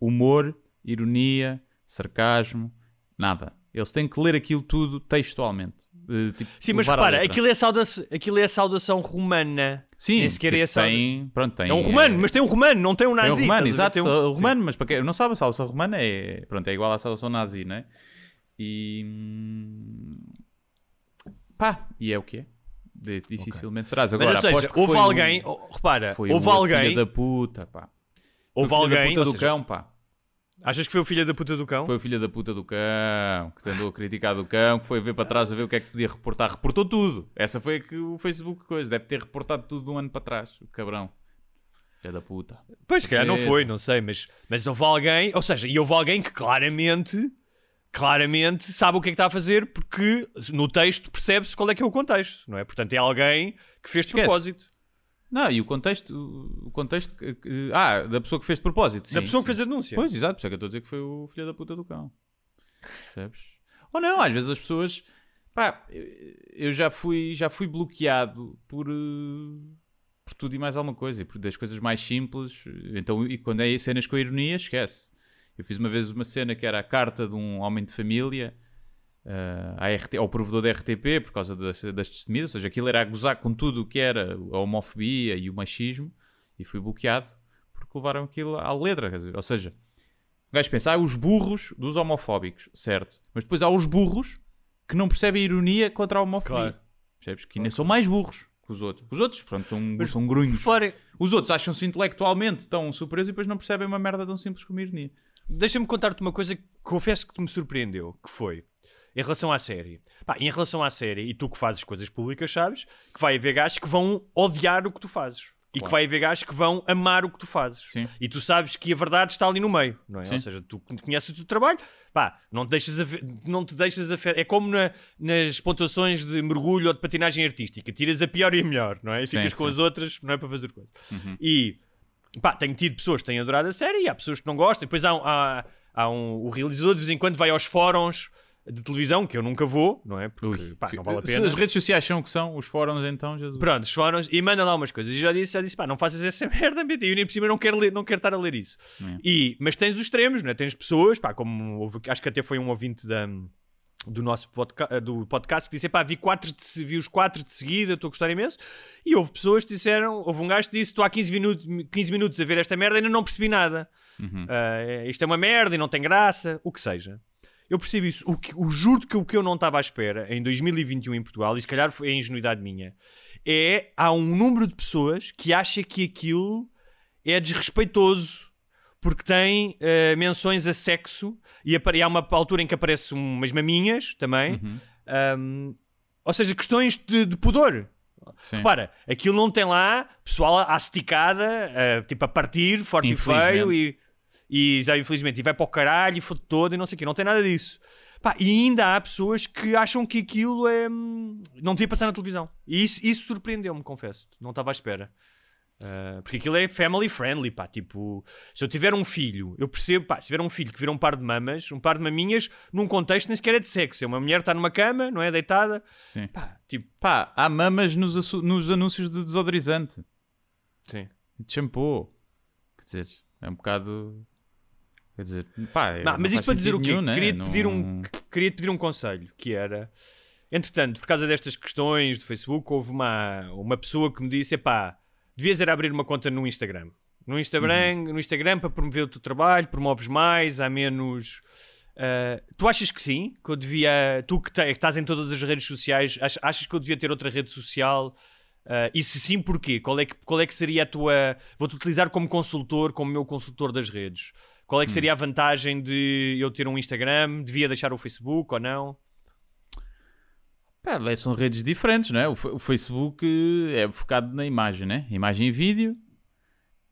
humor, ironia, sarcasmo, nada. Eles têm que ler aquilo tudo textualmente. Eh, tipo, Sim, mas repara, aquilo é, saudação, aquilo é a saudação romana. Sim, Nem sequer é tem, pronto, tem, É um romano, mas tem um romano, não tem um nazi. É o romano, exato. Um- o romano, mas para quem não sabe, a saudação romana é, pronto, é igual à saudação nazi, não é? E. hum, pá, e é o que é. De- dificilmente serás. Mas, Agora, ou seja, houve alguém, oh, repara, foi houve alguém, Filho da puta, pá. houve alguém, puta do seja, cão, pá. Achas que foi o filho da puta do cão? Foi o filho da puta do cão, que andou a criticar do cão, que foi ver para trás a ver o que é que podia reportar. Reportou tudo. Essa foi a que o Facebook coisa. Deve ter reportado tudo de um ano para trás. O cabrão. Filho da puta. Pois, se calhar não foi, não sei, mas, mas houve alguém, ou seja, e houve alguém que claramente, claramente sabe o que é que está a fazer, porque no texto percebe-se qual é que é o contexto, não é? Portanto, é alguém que fez de propósito. Não, e o contexto. O contexto. ah, da pessoa que fez de propósito. Da sim, pessoa que fez a denúncia. Pois, exato, por isso é que eu estou a dizer que foi o filho da puta do cão. Percebes? Ou não, às vezes as pessoas. Pá, eu já fui, já fui bloqueado por. eh, por tudo e mais alguma coisa. E por das coisas mais simples. Então, e quando é cenas com ironia, esquece. Eu fiz uma vez uma cena que era a carta de um homem de família. Eh, à RT, ao provedor da RTP por causa das, das testemunhas, ou seja, aquilo era a gozar com tudo o que era a homofobia e o machismo, e fui bloqueado porque levaram aquilo à letra. Dizer, ou seja, o gajo pensa, ah, os burros dos homofóbicos, certo. Mas depois há os burros que não percebem a ironia contra a homofobia. Claro. Percebes? Que ainda são mais burros que os outros. Os outros, pronto, são, são grunhos. Fora, Os outros acham-se intelectualmente tão superiores e depois não percebem uma merda tão simples como a ironia. Deixa-me contar-te uma coisa que confesso que me surpreendeu, que foi em relação à série. Pá, em relação à série, e tu que fazes coisas públicas, sabes que vai haver gajos que vão odiar o que tu fazes. E que vai haver gajos que vão amar o que tu fazes. Sim. E tu sabes que a verdade está ali no meio, não é? Sim. Ou seja, tu conheces o teu trabalho, pá, não te deixas, afe- não te deixas É como na- nas pontuações de mergulho ou de patinagem artística: tiras a pior e a melhor, não é? E Sim, ficas com as outras, não é para fazer coisa. E pá, tenho tido pessoas que têm adorado a série e há pessoas que não gostam. Depois há, há, há um, o realizador de vez em quando vai aos fóruns de televisão, que eu nunca vou, não é? Porque pá, não vale a Se pena. as redes sociais são o que são, os fóruns então, Jesus. Pronto, os fóruns e manda lá umas coisas. E já disse, já disse, pá, não faças essa merda, BT. Eu nem por cima não quero, ler, não quero estar a ler isso. E, mas tens os extremos, não é? Tens pessoas, pá, como houve, acho que até foi um ouvinte da, do nosso podca do podcast que disse: pá, vi, quatro de, vi os quatro de seguida, estou a gostar imenso. E houve pessoas que disseram: houve um gajo que disse: estou há 15 minutos, 15 minutos a ver esta merda e ainda não percebi nada. Uhum. Uh, isto é uma merda e não tem graça, o que seja. Eu percebo isso. O, que, o juro que o que eu não estava à espera em 2021 em Portugal, e se calhar foi a ingenuidade minha, é há um número de pessoas que acha que aquilo é desrespeitoso porque tem uh, menções a sexo e, e, há uma altura em que aparecem umas maminhas também. Uhum. Um, ou seja, questões de, de pudor. Sim. Repara, aquilo não tem lá pessoal à esticada, uh, tipo a partir, forte e feio e, e já infelizmente e vai para o caralho e foda todo e não sei o quê. Não tem nada disso. Pá, e ainda há pessoas que acham que aquilo é. hum, Não devia passar na televisão. E isso, isso surpreendeu-me, confesso. Não estava à espera. Uh, porque aquilo é family friendly, pá. Tipo, se eu tiver um filho, eu percebo, pá, se tiver um filho que vira um par de mamas, um par de maminhas, num contexto nem sequer é de sexo. É uma mulher que está numa cama, não é? Deitada. Sim. Pá, tipo, Pá, há mamas nos, nos anúncios de desodorizante sim. de shampoo. Quer dizer, é um bocado. Quer dizer, pá. Não, mas isto para dizer o quê? nenhum, né? queria, Não- pedir um, queria pedir um conselho, que era... Entretanto, por causa destas questões do Facebook, houve uma, uma pessoa que me disse, epá, devias era abrir uma conta no Instagram. No Instagram, Uhum. no Instagram para promover o teu trabalho, promoves mais, há menos... Uh, tu achas que sim? Que eu devia... Tu que, te- que estás em todas as redes sociais, ach- achas que eu devia ter outra rede social... Uh, e se sim, porquê? Qual é, que, qual é que seria a tua. Vou-te utilizar como consultor, como meu consultor das redes. Qual é que seria a vantagem de eu ter um Instagram? Devia deixar o Facebook ou não? É, são redes diferentes, não é? O, Fa- o Facebook eh, é focado na imagem, né? Imagem e vídeo.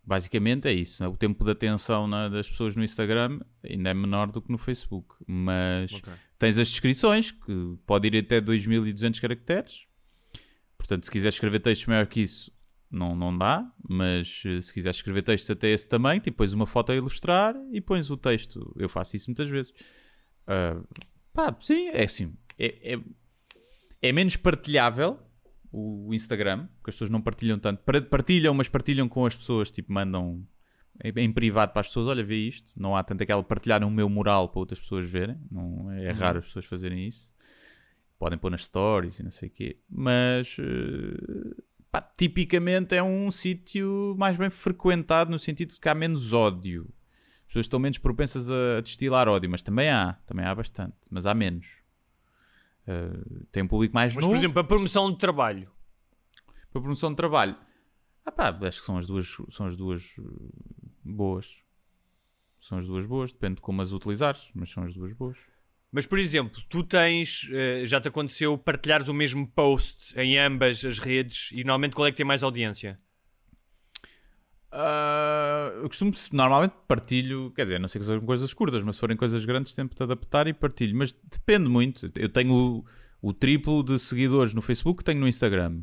Basicamente é isso. né? O tempo de atenção na- das pessoas no Instagram ainda é menor do que no Facebook. Mas tens as descrições, que pode ir até 2200 caracteres. Portanto, se quiseres escrever textos maior que isso, não, não dá. Mas eh, se quiseres escrever textos até esse tamanho, tipo, pões uma foto a ilustrar e pões o texto. Eu faço isso muitas vezes. Ah, pá, sim, é assim. É, é, é menos partilhável o Instagram, porque as pessoas não partilham tanto. Par- Partilham, mas partilham com as pessoas, tipo, mandam em, privado para as pessoas, olha, vê isto. Não há tanto aquela partilhar o meu mural para outras pessoas verem. Não, é raro as pessoas fazerem isso. Podem pôr nas stories e não sei o quê. Mas, eh, pá, tipicamente é um sítio mais bem frequentado no sentido de que há menos ódio. As pessoas estão menos propensas a destilar ódio, mas também há, também há bastante, mas há menos. Uh, tem um público mais Mas, novo por exemplo, a promoção de trabalho. para promoção de trabalho. Ah pá, acho que são as duas, são as duas uh, boas. São as duas boas, depende de como as utilizares, mas são as duas boas. Mas, por exemplo, tu tens. eh, já te aconteceu partilhares o mesmo post em ambas as redes e normalmente qual é que tem mais audiência? Ah, eu costumo, normalmente partilho, quer dizer, não sei que sejam coisas curtas, mas se forem coisas grandes, tento adaptar e partilho. Mas depende muito. Eu tenho o, o triplo de seguidores no Facebook que tenho no Instagram.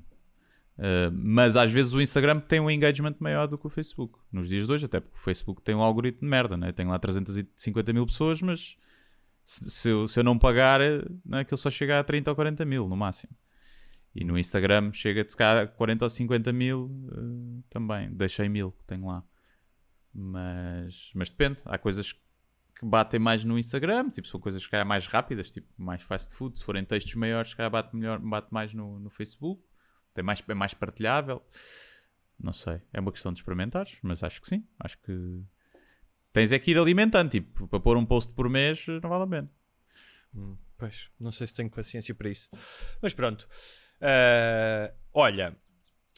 Ah, mas às vezes o Instagram tem um engagement maior do que o Facebook. Nos dias de hoje, até porque o Facebook tem um algoritmo de merda, né? Tenho lá 350 mil pessoas, mas se, se eu, se eu não pagar, não é que ele só chega a 30 ou 40 mil no máximo. E no Instagram chega-te cá a 40 ou 50 mil eh, também. Deixei mil que tenho lá. Mas, mas depende. Há coisas que batem mais no Instagram, tipo, são coisas que é mais rápidas, tipo, mais fast food. Se forem textos maiores, que bate, melhor, bate mais no, no Facebook. Tem mais, é mais partilhável. Não sei. É uma questão de experimentares, mas acho que sim. Acho que tens é que ir alimentando. Tipo, para pôr um post por mês, não vale a pena. Pois, não sei se tenho paciência para isso. Mas pronto. Ah, olha,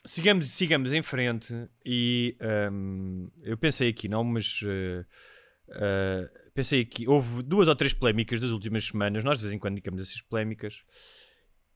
sigamos, sigamos em frente e ahm, eu pensei aqui, não, mas ah, ah, pensei aqui, houve duas ou três polémicas das últimas semanas, nós de vez em quando indicamos essas polémicas.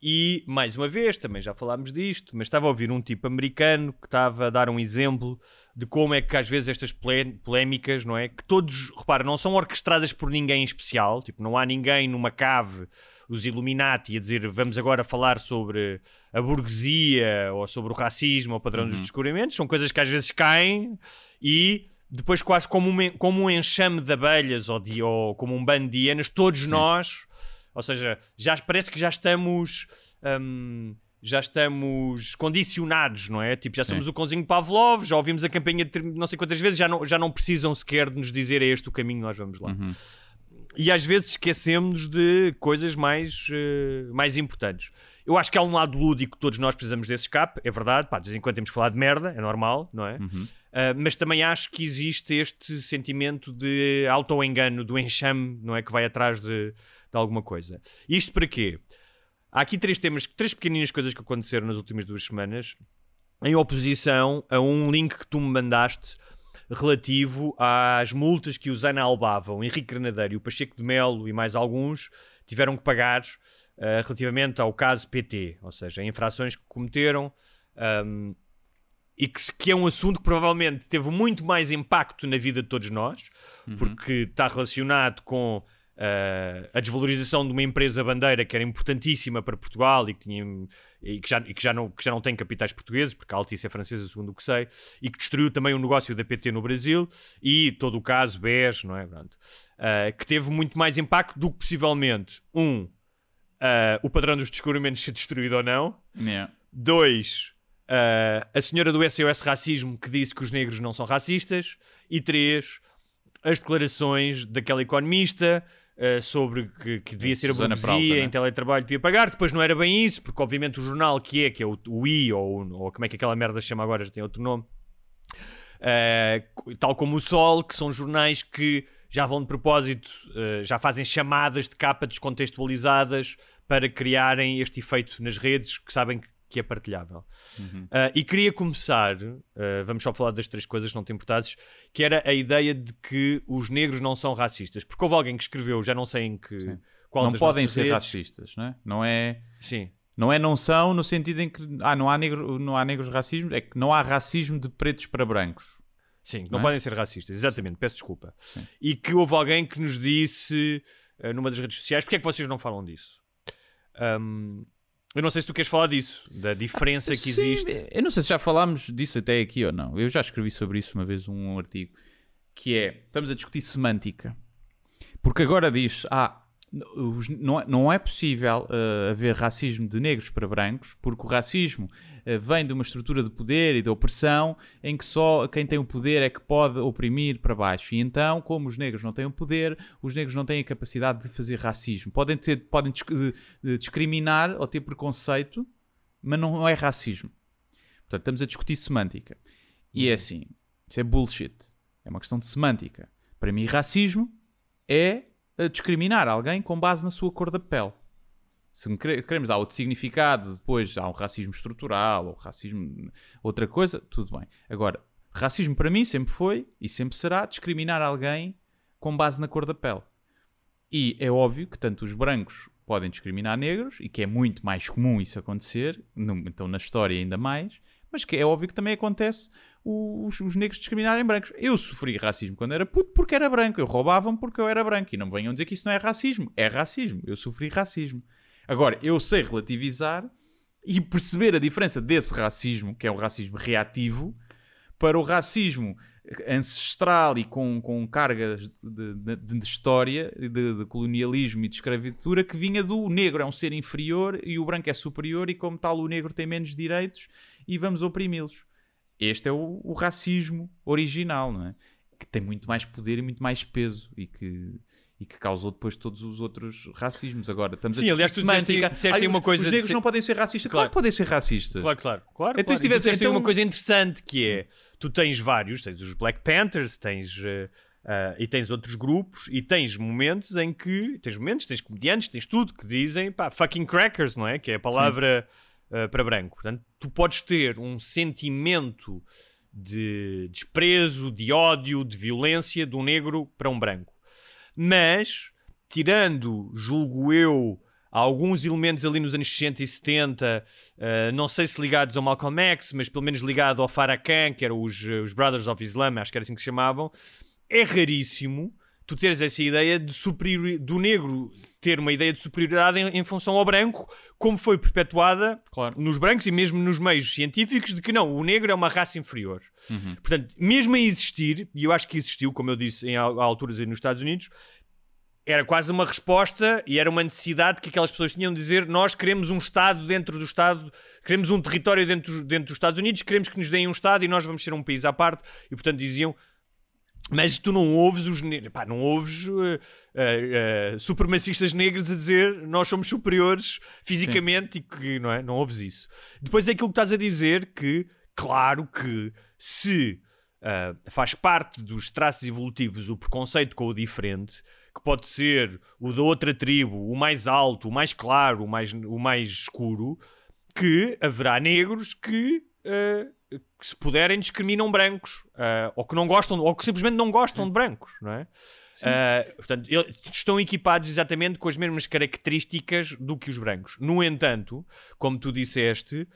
E, mais uma vez, também já falámos disto, mas estava a ouvir um tipo americano que estava a dar um exemplo de como é que às vezes estas polé- polémicas, não é? Que todos, repara, não são orquestradas por ninguém em especial, tipo, não há ninguém numa cave, os Illuminati, a dizer vamos agora falar sobre a burguesia ou sobre o racismo ou o padrão dos descobrimentos, são coisas que às vezes caem e depois quase como um, como um enxame de abelhas ou, de, ou como um bando de hienas, todos nós ou seja, já parece que já estamos. hum, já estamos condicionados, não é? Tipo, já somos o cãozinho Pavlov, já ouvimos a campanha de não sei quantas vezes, já não, já não precisam sequer de nos dizer é este o caminho, nós vamos lá. E às vezes esquecemos de coisas mais, uh, mais importantes. Eu acho que há um lado lúdico, todos nós precisamos desse escape, é verdade. Pá, de vez em quando temos de falar de merda, é normal, não é? Uhum. Uh, mas também acho que existe este sentimento de auto-engano, do enxame, não é? Que vai atrás de, de alguma coisa. Isto para quê? Há aqui três temas, três pequeninas coisas que aconteceram nas últimas duas semanas, em oposição a um link que tu me mandaste relativo às multas que o Zana Albava, o Henrique Granadeiro e o Pacheco de Melo e mais alguns tiveram que pagar uh, relativamente ao caso PT, ou seja, infrações que cometeram um, e que, que, é um assunto que provavelmente teve muito mais impacto na vida de todos nós, Uhum. porque está relacionado com uh, a desvalorização de uma empresa bandeira que era importantíssima para Portugal e que, tinha, e que, já, e que, já, não, que já não tem capitais portugueses, porque a Altice é francesa, segundo o que sei, e que destruiu também o negócio da PT no Brasil e todo o caso BES, não é? Pronto. Uh, que teve muito mais impacto do que possivelmente, um, uh, o padrão dos descobrimentos ser destruído ou não, Yeah. dois, a senhora do SOS Racismo que disse que os negros não são racistas, e três, as declarações daquela economista uh, sobre que, que devia ser a Susana burguesia, Peralta, né? em teletrabalho devia pagar, depois não era bem isso, porque obviamente o jornal que é, que é o, o I, ou, ou como é que aquela merda se chama agora, já tem outro nome, Uh, tal como o Sol, que são jornais que já vão de propósito, uh, já fazem chamadas de capa descontextualizadas para criarem este efeito nas redes que sabem que, que é partilhável. Uhum. Uh, e queria começar, uh, vamos só falar das três coisas, não te importados, que era a ideia de que os negros não são racistas. Porque houve alguém que escreveu, já não sei em que. Sim. Qual não podem ser redes. racistas, não é? Não é, Sim. não é não são no sentido em que ah, não há negro, não há negros racismo, é que não há racismo de pretos para brancos. Sim, não, Não é? podem ser racistas, exatamente, peço desculpa. E que houve alguém que nos disse uh, numa das redes sociais: porque é que vocês não falam disso? Um, eu não sei se tu queres falar disso, da diferença que Sim, existe. Eu não sei se já falámos disso até aqui ou não. Eu já escrevi sobre isso uma vez um artigo que é estamos a discutir semântica. Porque agora diz, ah, não, é- não é possível eh, haver racismo de negros para brancos, porque o racismo eh, vem de uma estrutura de poder e de opressão em que só quem tem o poder é que pode oprimir para baixo. E então, como os negros não têm o poder, os negros não têm a capacidade de fazer racismo. Podem, ter, podem disc- discriminar ou ter preconceito, mas não é racismo. Portanto, estamos a discutir semântica. E é assim, isso é bullshit. É uma questão de semântica. Para mim, racismo é eh, discriminar alguém com base na sua cor da pele. Se queremos dar outro significado, depois há um racismo estrutural ou racismo, outra coisa, tudo bem. Agora, racismo para mim sempre foi e sempre será discriminar alguém com base na cor da pele. E é óbvio que tanto os brancos podem discriminar negros e que é muito mais comum isso acontecer, então na história ainda mais, mas que é óbvio que também acontece os, os negros discriminarem brancos. Eu sofri racismo quando era puto porque era branco, eu roubavam porque eu era branco e não me venham dizer que isso não é racismo. É racismo, eu sofri racismo. Agora, eu sei relativizar e perceber a diferença desse racismo, que é o racismo reativo, para o racismo ancestral e com, com cargas de, de- de história, de, de colonialismo e de escravatura, que vinha do negro é um ser inferior e o branco é superior, e como tal o negro tem menos direitos e vamos oprimi-los. Este é o, o racismo original, não é? Que tem muito mais poder e muito mais peso e que, e que causou depois todos os outros racismos. Agora, estamos Sim, a aliás, tu semântica. disseste Ai, uma os- coisa Os negros ser- não podem ser racistas. Claro. Claro que podem ser racistas. Claro, claro, claro. Então, claro. se tivesse- então- uma coisa interessante que é: tu tens vários, tens os Black Panthers, tens. eh, ah, e tens outros grupos, e tens momentos em que tens momentos, tens comediantes, tens tudo que dizem pá, fucking crackers, não é? Que é a palavra ah, para branco. Portanto, tu podes ter um sentimento de desprezo, de ódio, de violência de um negro para um branco. Mas, tirando, julgo eu, alguns elementos ali nos anos 60 e 70, eh, não sei se ligados ao Malcolm X, mas pelo menos ligado ao Farrakhan, que eram os, eh, os Brothers of Islam, acho que era assim que se chamavam, é raríssimo tu teres essa ideia de superior, do negro ter uma ideia de superioridade em, em função ao branco, como foi perpetuada Claro. nos brancos e mesmo nos meios científicos, de que não, o negro é uma raça inferior. Portanto, mesmo a existir, e eu acho que existiu, como eu disse, em al- alturas aí nos Estados Unidos, era quase uma resposta e era uma necessidade que aquelas pessoas tinham de dizer: nós queremos um Estado dentro do Estado, queremos um território dentro, dentro dos Estados Unidos, queremos que nos deem um Estado e nós vamos ser um país à parte. E portanto diziam: Mas tu não ouves os pá, não ouves uh, uh, uh, supremacistas negros a dizer nós somos superiores fisicamente Sim. e que não é? Não ouves isso. Depois é aquilo que estás a dizer que, claro que se faz parte dos traços evolutivos o preconceito com o diferente, que pode ser o da outra tribo, o mais alto, o mais claro, o mais, o mais escuro, que haverá negros que que se puderem discriminam brancos uh, ou que não gostam ou que simplesmente não gostam de brancos, não é? Uh, portanto, estão equipados exatamente com as mesmas características do que os brancos. No entanto, como tu disseste,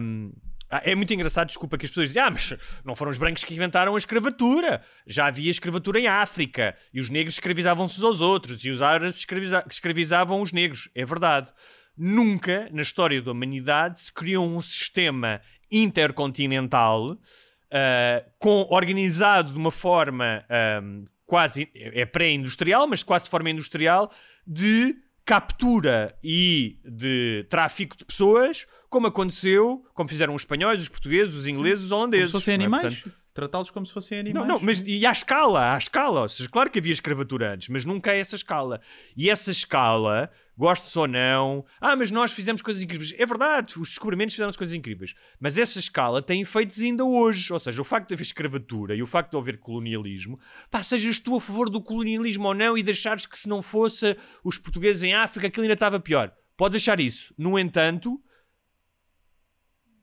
um, ah, é muito engraçado, desculpa, que as pessoas dizem: Ah, mas não foram os brancos que inventaram a escravatura. Já havia escravatura em África e os negros escravizavam-se uns aos outros e os árabes escraviza escravizavam os negros. É verdade. Nunca na história da humanidade se criou um sistema intercontinental, uh, com, organizado de uma forma um, quase é pré-industrial, mas quase de forma industrial, de captura e de tráfico de pessoas, como aconteceu, como fizeram os espanhóis, os portugueses, os ingleses, os holandeses. Como se fossem é? animais? É? Tratá-los como se fossem animais. Não, não, mas e à escala, à escala. Ou seja, claro que havia escravatura antes, mas nunca a essa escala. E essa escala, gostes ou não, ah, mas nós fizemos coisas incríveis. É verdade, os descobrimentos fizeram coisas incríveis. Mas essa escala tem efeitos ainda hoje. Ou seja, o facto de haver escravatura e o facto de haver colonialismo, pá, sejas tu a favor do colonialismo ou não e deixares que se não fosse os portugueses em África, aquilo ainda estava pior. Podes achar isso. No entanto,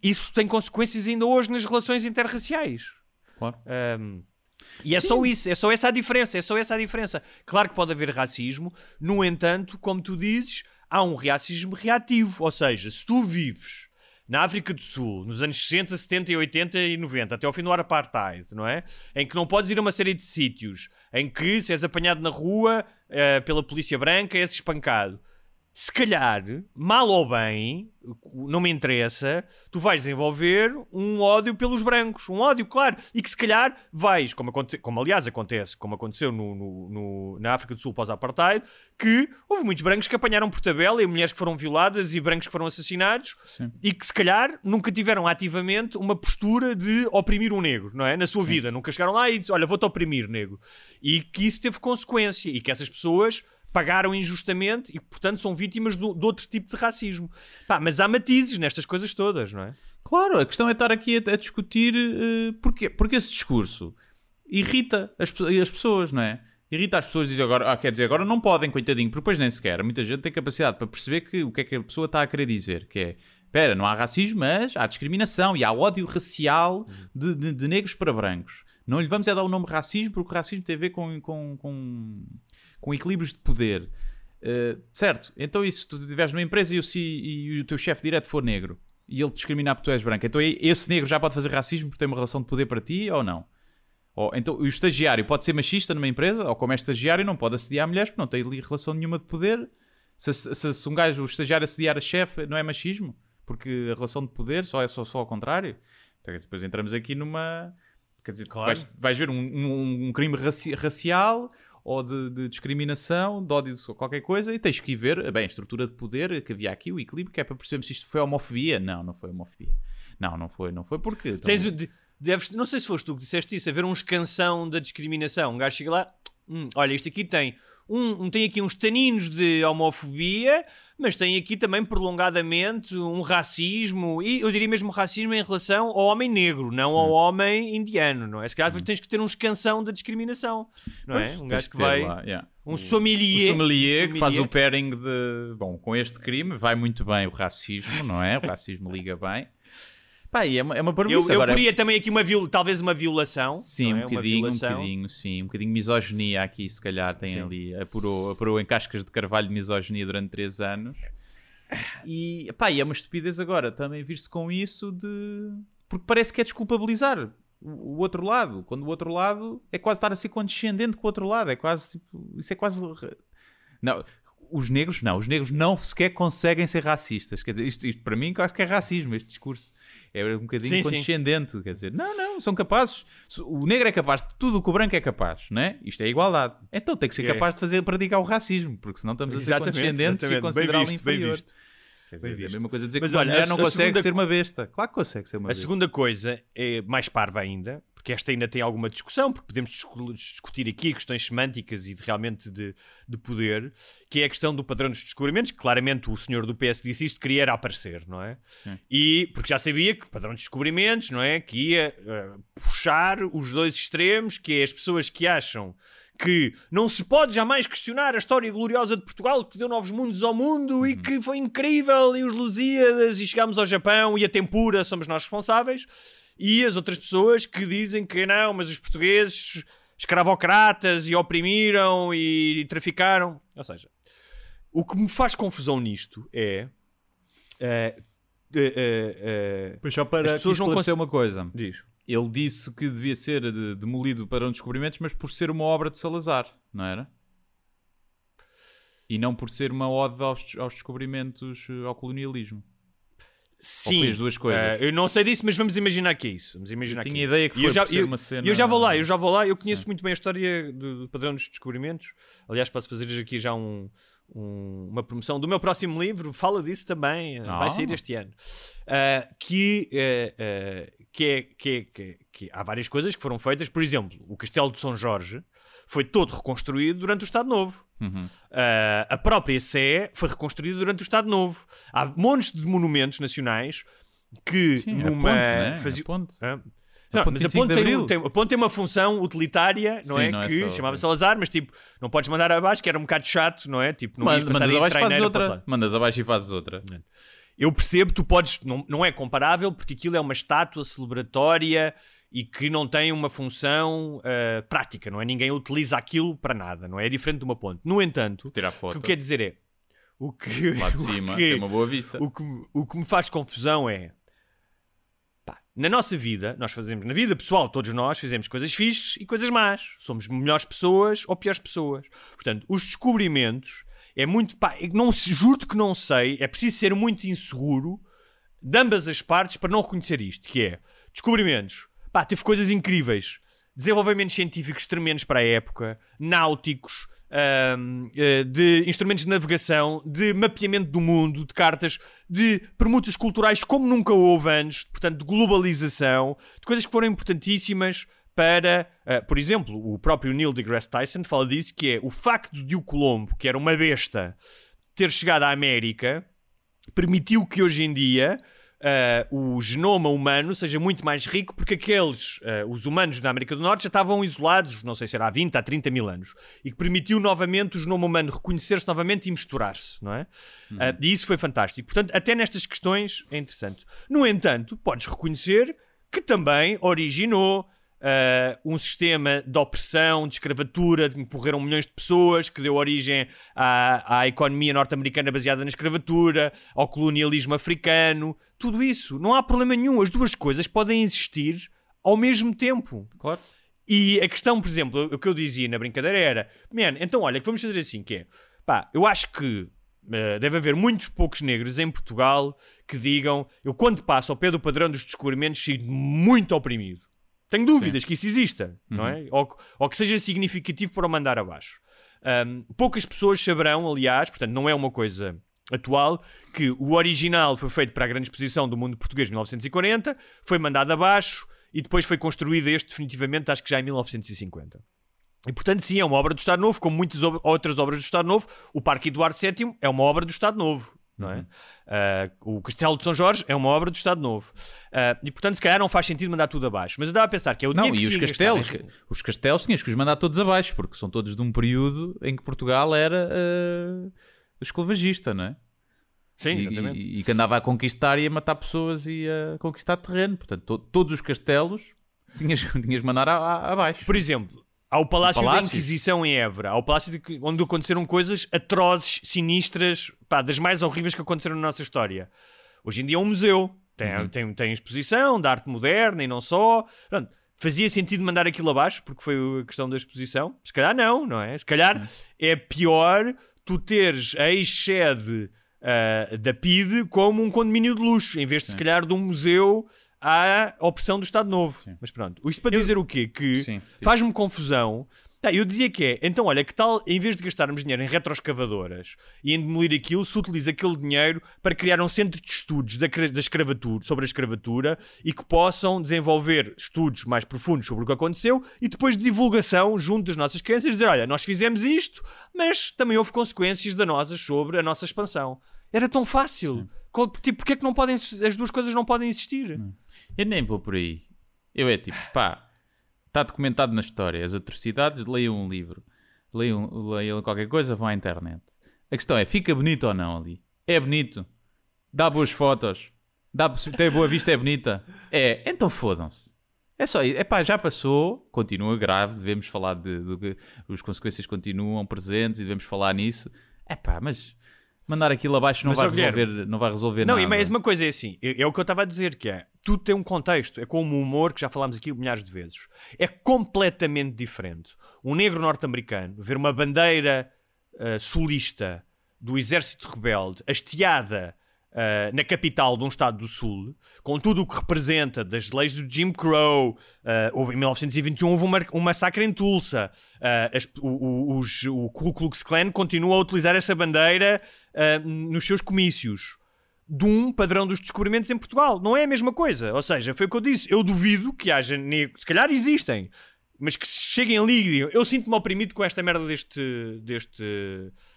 isso tem consequências ainda hoje nas relações interraciais. Claro. Um, e é Sim. só isso, é só essa a diferença, é só essa a diferença. Claro que pode haver racismo, no entanto, como tu dizes, há um racismo reativo, ou seja, se tu vives na África do Sul, nos anos 60, 70, 80 e 90, até ao fim do apartheid, não é? Em que não podes ir a uma série de sítios, em que se és apanhado na rua uh, pela polícia branca, és espancado se calhar, mal ou bem, não me interessa, tu vais desenvolver um ódio pelos brancos, um ódio, claro, e que se calhar vais, como, como aliás acontece, como aconteceu no, no, no na África do Sul pós-apartheid, que houve muitos brancos que apanharam por tabela e mulheres que foram violadas e brancos que foram assassinados Sim. e que se calhar nunca tiveram ativamente uma postura de oprimir um negro, não é? Na sua Sim. vida, nunca chegaram lá e dizem, olha, vou-te oprimir, negro. E que isso teve consequência e que essas pessoas pagaram injustamente e, portanto, são vítimas de, de outro tipo de racismo. Pá, mas há matizes nestas coisas todas, não é? Claro, a questão é estar aqui a, a discutir uh, porquê? porque esse discurso irrita as, as pessoas, não é? Irrita as pessoas e diz agora, ah, quer dizer, agora não podem, coitadinho, porque depois nem sequer. Muita gente tem capacidade para perceber que, o que é que a pessoa está a querer dizer, que é, espera, não há racismo, mas há discriminação e há ódio racial de, de, de negros para brancos. Não lhe vamos é dar o nome racismo, porque o racismo tem a ver com, com, com com equilíbrios de poder. Uh, certo, então isso, tu estiveres numa empresa e o, e o teu chefe direto for negro e ele te discriminar porque tu és branco, então esse negro já pode fazer racismo porque tem uma relação de poder para ti ou não? Ou, então o estagiário pode ser machista numa empresa, ou como é estagiário não pode assediar mulheres porque não tem ali relação nenhuma de poder. Se, se, se um gajo, o estagiário assediar a chefe, não é machismo? Porque a relação de poder só é só, só ao contrário. Então, depois entramos aqui numa. Quer dizer, claro. vais, vais ver um, um, um crime raci racial ou de, de, discriminação, de ódio de qualquer coisa, e tens que ir ver bem, a estrutura de poder que havia aqui, o equilíbrio, que é para percebermos se isto foi homofobia. Não, não foi homofobia. Não, não foi, não foi porque. Então... Tens, deves, não sei se foste tu que disseste isso, haver uns canção da discriminação. Um gajo chega lá, hum, olha, isto aqui tem um, um, tem aqui uns taninos de homofobia, mas tem aqui também prolongadamente um racismo, e eu diria mesmo racismo em relação ao homem negro, não ao hum. homem indiano, não é? Se calhar hum. tens que ter um escansão da discriminação, não é? Um gajo que, que vai. Lá, yeah. Um sommelier. O sommelier que faz o pairing de. Bom, com este crime vai muito bem o racismo, não é? O racismo liga bem. Pá, é uma, é uma eu, eu queria também aqui uma viol, talvez uma violação. Sim, um é? bocadinho, um bocadinho, sim. Um bocadinho de misoginia aqui, se calhar, tem sim. ali. Apurou, apurou em cascas de carvalho de misoginia durante 3 anos. E, pá, e é uma estupidez agora também vir-se com isso de... Porque parece que é desculpabilizar o, o outro lado. Quando o outro lado é quase estar a ser condescendente com o outro lado. É quase, tipo, isso é quase... Não, os negros não, os negros não sequer conseguem ser racistas. Quer dizer, isto, isto para mim quase que é racismo, este discurso é um bocadinho sim, condescendente. Sim. Quer dizer, não, não, são capazes. O negro é capaz de tudo o que o branco é capaz, né? Isto é igualdade. Então tem que ser é. capaz de fazer praticar o racismo, porque senão estamos a ser exatamente, condescendentes exatamente. e considerá-lo inferior. Dizer, é a mesma coisa dizer Mas que olha, a mulher não consegue segunda... ser uma besta. Claro que consegue ser uma a besta. segunda coisa é mais parva ainda, porque esta ainda tem alguma discussão, porque podemos discu- discutir aqui questões semânticas e de, realmente de, de poder, que é a questão do padrão dos descobrimentos, que claramente o senhor do PS disse isto, queria era aparecer, não é? Sim. E porque já sabia que o padrão de descobrimentos, não é? Que ia eh, puxar os dois extremos, que é as pessoas que acham que não se pode jamais questionar a história gloriosa de Portugal, que deu novos mundos ao mundo e que foi incrível, e os Lusíadas, e chegámos ao Japão, e a Tempura, somos nós responsáveis. E as outras pessoas que dizem que não, mas os portugueses escravocratas e oprimiram e, traficaram. Ou seja, o que me faz confusão nisto é. eh, eh, eh, Pois só As para pessoas não esclarecer uma coisa. diz. Ele disse que devia ser de- demolido para um descobrimentos, mas por ser uma obra de Salazar, não era? E não por ser uma ode aos, aos descobrimentos, ao colonialismo. Sim, foi as duas coisas? eh, eu não sei disso, mas vamos imaginar que é isso. Vamos imaginar Eu que tinha é ideia que E eu foi já, eu, uma cena- eu já vou lá, eu já vou lá. Eu conheço muito bem a história do, do padrão dos descobrimentos. Aliás, posso fazer aqui já um- um- uma promoção do meu próximo livro. Fala disso também. eh, Vai Ah. sair este ano. Ah, que, eh, que, é, que, é- que, é- que há várias coisas que foram feitas. Por exemplo, o Castelo de São Jorge foi todo reconstruído durante o Estado Novo. Uhum. Uh, a própria Sé foi reconstruída durante o Estado Novo. Há montes de monumentos nacionais que Sim, a numa ponte, né? fazia- A ponte. Hã? A Não, ponte mas a 25 ponte, tem, tem- a ponte tem uma função utilitária, não Sim, é? não é que só- chamava Salazar, mas tipo, não podes mandar abaixo, que era um bocado chato, não é? Tipo, não Manda- mandas abaixo fazes outra. Mandas abaixo e fazes outra. Eu percebo, tu podes, não, não é comparável porque aquilo é uma estátua celebratória e que não tem uma função ah, prática, não é? Ninguém utiliza aquilo para nada, não é? É diferente de uma ponte. No entanto, Tirar o que foto. eu quero dizer é o que, Lá de o cima, que- tem uma boa vista. o que, o que me faz confusão é pá, na nossa vida, nós fazemos na vida pessoal, todos nós fazemos coisas fixes e coisas más. Somos melhores pessoas ou piores pessoas. Portanto, os descobrimentos é muito. Pá, eu não juro que não sei, é preciso ser muito inseguro de ambas as partes para não reconhecer isto, que é descobrimentos. Pá, teve coisas incríveis. Desenvolvimentos científicos tremendos para a época, náuticos, eh, de instrumentos de navegação, de mapeamento do mundo, de cartas, de permutas culturais como nunca houve antes, portanto, de globalização, de coisas que foram importantíssimas para, ah, por exemplo, o próprio Neil deGrasse Tyson fala disso, que é o facto de o Colombo, que era uma besta, ter chegado à América, permitiu que hoje em dia ah, o genoma humano seja muito mais rico porque aqueles, ah, os humanos da América do Norte já estavam isolados, não sei se era há 20, há 30 mil anos, e que permitiu novamente o genoma humano reconhecer-se novamente e misturar-se, não é? Ah, e isso foi fantástico. Portanto, até nestas questões é interessante. No entanto, podes reconhecer que também originou Uh, um sistema de opressão, de escravatura, de que morreram milhões de pessoas, que deu origem à, à economia norte-americana baseada na escravatura, ao colonialismo africano, tudo isso. Não há problema nenhum. As duas coisas podem existir ao mesmo tempo. Claro. E a questão, por exemplo, o que eu dizia na brincadeira era: man, então olha, que vamos fazer assim: que é, pá, eu acho que eh, deve haver muitos poucos negros em Portugal que digam, eu quando passo ao pé do padrão dos descobrimentos, sinto muito oprimido. Tenho dúvidas que isso exista, não é? Ou, que- ou que seja significativo para o mandar abaixo. Ahm, poucas pessoas saberão, aliás, portanto, não é uma coisa atual, que o original foi feito para a grande exposição do mundo português de 1940, foi mandado abaixo e depois foi construído este definitivamente, acho que já em 1950. E portanto, sim, é uma obra do Estado Novo, como muitas outras obras do Estado Novo. O Parque Eduardo VII é uma obra do Estado Novo. Não é? Ah, o Castelo de São Jorge é uma obra do Estado Novo. Ah, e portanto, se calhar não faz sentido mandar tudo abaixo. Mas eu estava a pensar que é o Não, que e os castelos, os castelos tinhas que os mandar todos abaixo, porque são todos de um período em que Portugal era uh, esclavagista, não é? Sim, E- exatamente. E, e que andava a conquistar e a matar pessoas e a conquistar terreno. Portanto, to- todos os castelos tinhas, tinhas mandar a- a- abaixo. Por exemplo, há o Palácio da. Inquisição em Évora, há o Palácio de onde aconteceram coisas atrozes, sinistras, pá, das mais horríveis que aconteceram na nossa história. Hoje em dia é um museu, tem, Uhum. tem, tem exposição de arte moderna e não só. Pronto, fazia sentido mandar aquilo abaixo porque foi a questão da exposição? Se calhar não, não é? Se calhar é pior tu teres a ex-sede ah, da PIDE como um condomínio de luxo, em vez de se calhar de um museu à opressão do Estado Novo. Mas pronto, isto para dizer o quê? Que Sim. faz-me confusão Tá, eu dizia que é, então olha, que tal, em vez de gastarmos dinheiro em retroescavadoras e em demolir aquilo, se utiliza aquele dinheiro para criar um centro de estudos da, da escravatura, sobre a escravatura e que possam desenvolver estudos mais profundos sobre o que aconteceu e depois de divulgação junto das nossas crianças e dizer, olha, nós fizemos isto, mas também houve consequências danosas sobre a nossa expansão. Era tão fácil. Qual- Tipo, porque é que não podem, as duas coisas não podem existir? Eu nem vou por aí. Eu é tipo, pá, está documentado na história. As atrocidades, leiam um livro. Leiam, leiam qualquer coisa, vão à internet. A questão é, fica bonito ou não ali? É bonito? Dá boas fotos? Dá, tem boa vista, é bonita? É, então fodam-se. É só isso. É pá, já passou, continua grave, devemos falar de, de que as consequências continuam presentes e devemos falar nisso. É pá, mas mandar aquilo abaixo não, Mas, vai, Guilherme, resolver, não vai resolver Não, nada. e mais uma coisa é assim, é, é o que eu estava a dizer, que é, tudo tem um contexto, é como o humor, que já falámos aqui milhares de vezes. É completamente diferente. Um negro norte-americano ver uma bandeira sulista do exército rebelde hasteada ah, na capital de um estado do sul, com tudo o que representa das leis do Jim Crow, ah, houve, em 1921 houve um, um massacre em Tulsa, ah, as- o, o- os- o Ku Klux Klan continua a utilizar essa bandeira ah, nos seus comícios de um padrão dos descobrimentos em Portugal. Não é a mesma coisa. Ou seja, foi o que eu disse. Eu duvido que haja negros. Se calhar existem. Mas que cheguem ali e digam, eu sinto-me oprimido com esta merda deste, deste,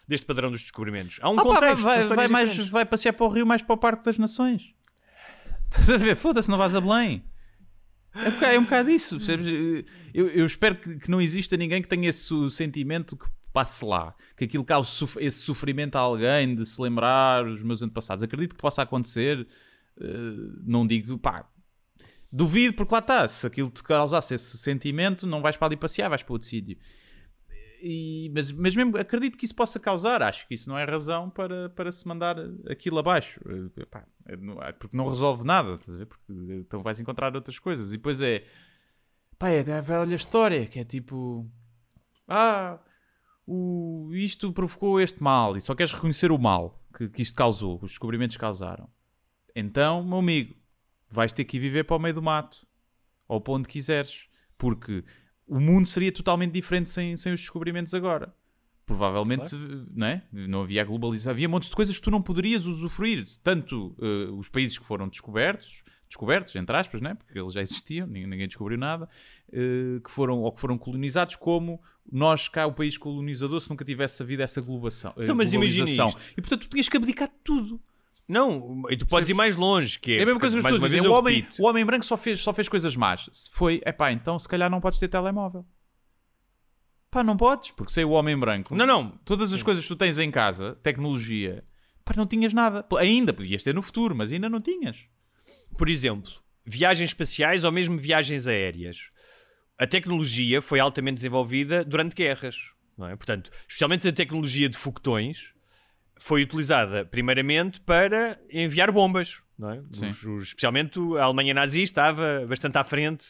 deste padrão dos descobrimentos. Há um pá, contexto. vai, vai, mais, diferentes. vai passear para o Rio, mais para o Parque das Nações. Estás a ver? Foda-se, não vais a Belém. É um bocado, é um bocado isso. percebes? Eu, eu espero que, que não exista ninguém que tenha esse sentimento que passe lá. Que aquilo cause suf- esse sofrimento a alguém de se lembrar os meus antepassados. Acredito que possa acontecer. eh, não digo, pá, duvido, porque lá está. Se aquilo te causasse esse sentimento, não vais para ali passear, vais para outro sítio. E- mas, mas mesmo acredito que isso possa causar, acho que isso não é razão para, para se mandar aquilo abaixo, Eh, pá, é é porque não resolve nada? Porque então vais encontrar outras coisas. E depois é pá, é a velha história que é tipo ah, o, isto provocou este mal e só queres reconhecer o mal que, que isto causou, os descobrimentos causaram. Então, meu amigo, vais ter que ir viver para o meio do mato ou para onde quiseres, porque o mundo seria totalmente diferente sem, sem os descobrimentos agora. Provavelmente, não é? Não havia globalização, havia montes de coisas que tu não poderias usufruir, tanto eh, os países que foram descobertos, descobertos, entre aspas, né? porque eles já existiam, ninguém, descobriu nada, eh, que foram, ou que foram colonizados, como nós cá, o país colonizador, se nunca tivesse havido essa globação, eh, Então, mas globalização. E portanto tu tinhas que abdicar de tudo. Não, e tu podes ir mais longe. Que é, É a mesma coisa que dizem. O homem, o homem branco só fez, só fez coisas más. Se foi, é pá, então se calhar não podes ter telemóvel. Pá, não podes, porque sei o homem branco. Não, não. Todas as coisas que tu tens em casa, tecnologia, pá, não tinhas nada. Ainda podias ter no futuro, mas ainda não tinhas. Por exemplo, viagens espaciais ou mesmo viagens aéreas. A tecnologia foi altamente desenvolvida durante guerras, não é? Portanto, especialmente a tecnologia de foguetões foi utilizada primeiramente para enviar bombas, não é? Os- os- especialmente a Alemanha nazi estava bastante à frente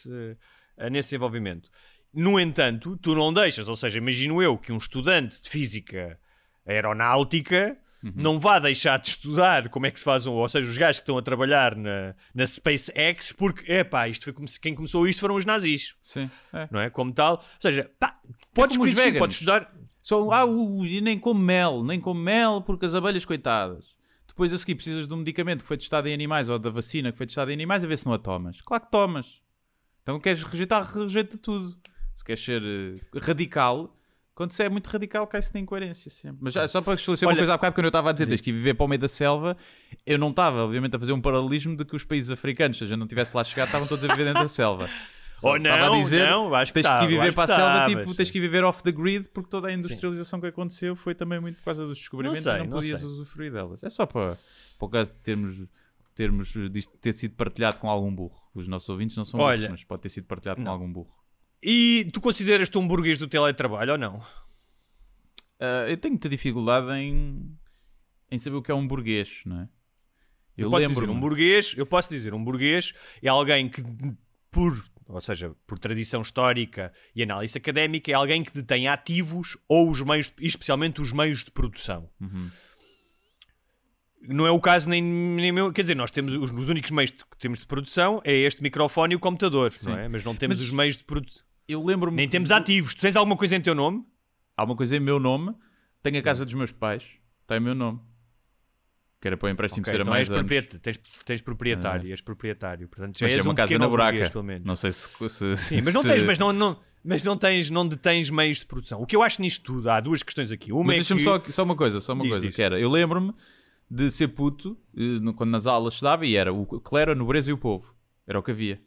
eh, nesse desenvolvimento. No entanto, tu não deixas, ou seja, imagino eu que um estudante de física aeronáutica não vá deixar de estudar como é que se faz um, ou seja, os gajos que estão a trabalhar na, na SpaceX, porque, epá, isto foi como se- quem começou isto foram os nazis, Sim. É. não é? Como tal, ou seja, pá, podes conhecer, veganos. podes estudar, Só, ah, uh, e nem como mel, nem como mel porque as abelhas, coitadas. Depois a seguir precisas de um medicamento que foi testado em animais ou da vacina que foi testada em animais a ver se não a tomas. Claro que tomas. Então queres rejeitar, rejeita tudo. Se queres ser eh, radical, quando se é muito radical cai-se na incoerência sempre. Mas já, só para esclarecer uma Olha- coisa há bocado, quando eu estava a dizer tens que viver para o meio da selva, eu não estava, obviamente, a fazer um paralelismo de que os países africanos, se a gente não tivesse lá chegado, estavam todos a viver dentro da selva. Só Oh, não, a dizer, não, acho que tens que viver para a selva, tipo, tens sim. que viver off the grid, porque toda a industrialização que aconteceu foi também muito por causa dos descobrimentos sei, e não não podias sei. usufruir delas. É só para, para o caso de termos, termos ter sido partilhado com algum burro. Os nossos ouvintes não são Olha, burros, mas pode ter sido partilhado com não. algum burro. E tu consideras-te um burguês do teletrabalho ou não? Ah, eu tenho muita dificuldade em, em saber o que é um burguês, não é? Eu, posso lembro dizer, um burguês, eu posso dizer, um burguês é alguém que por, ou seja, por tradição histórica e análise académica, é alguém que detém ativos ou os meios, especialmente os meios de produção. Uhum. Não é o caso nem, nem meu, quer dizer, nós temos os, os únicos meios que temos de produção é este microfone e o computador, Sim. não é? Mas não temos Mas- os meios de produção. Eu lembro-me. Nem temos ativos. Tu tens alguma coisa em teu nome? Há uma coisa em meu nome. Tenho a casa dos meus pais. Tem meu nome. Que era para o empréstimo Ok, ser a então mais és, anos. proprieta- tens, tens proprietário, és proprietário. Portanto, já Mas és é uma um casa na buraca. burguês, pelo menos. Não sei se. se- Sim, mas não se- tens, mas não, não, mas não tens, não detens meios de produção. O que eu acho nisto tudo, há duas questões aqui. Uma Mas é deixa-me que... só, só uma coisa, só uma Diz, coisa, diz. que era, eu lembro-me de ser puto, eh, quando nas aulas estudava, e era o era a nobreza e o povo. Era o que havia.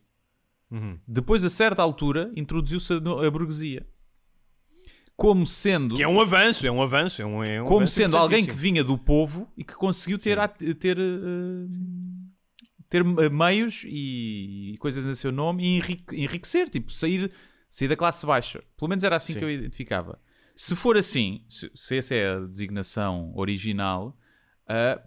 Uhum. Depois, a certa altura, introduziu-se a, a burguesia. Como sendo, Que é um avanço, é um avanço, é um, é um como avanço sendo alguém que vinha do povo e que conseguiu ter, ter, eh, ter eh, meios e coisas em seu nome e enrique- enriquecer, tipo, sair, sair da classe baixa. Pelo menos era assim Sim. que eu identificava. Se for assim, se, se essa é a designação original, ah,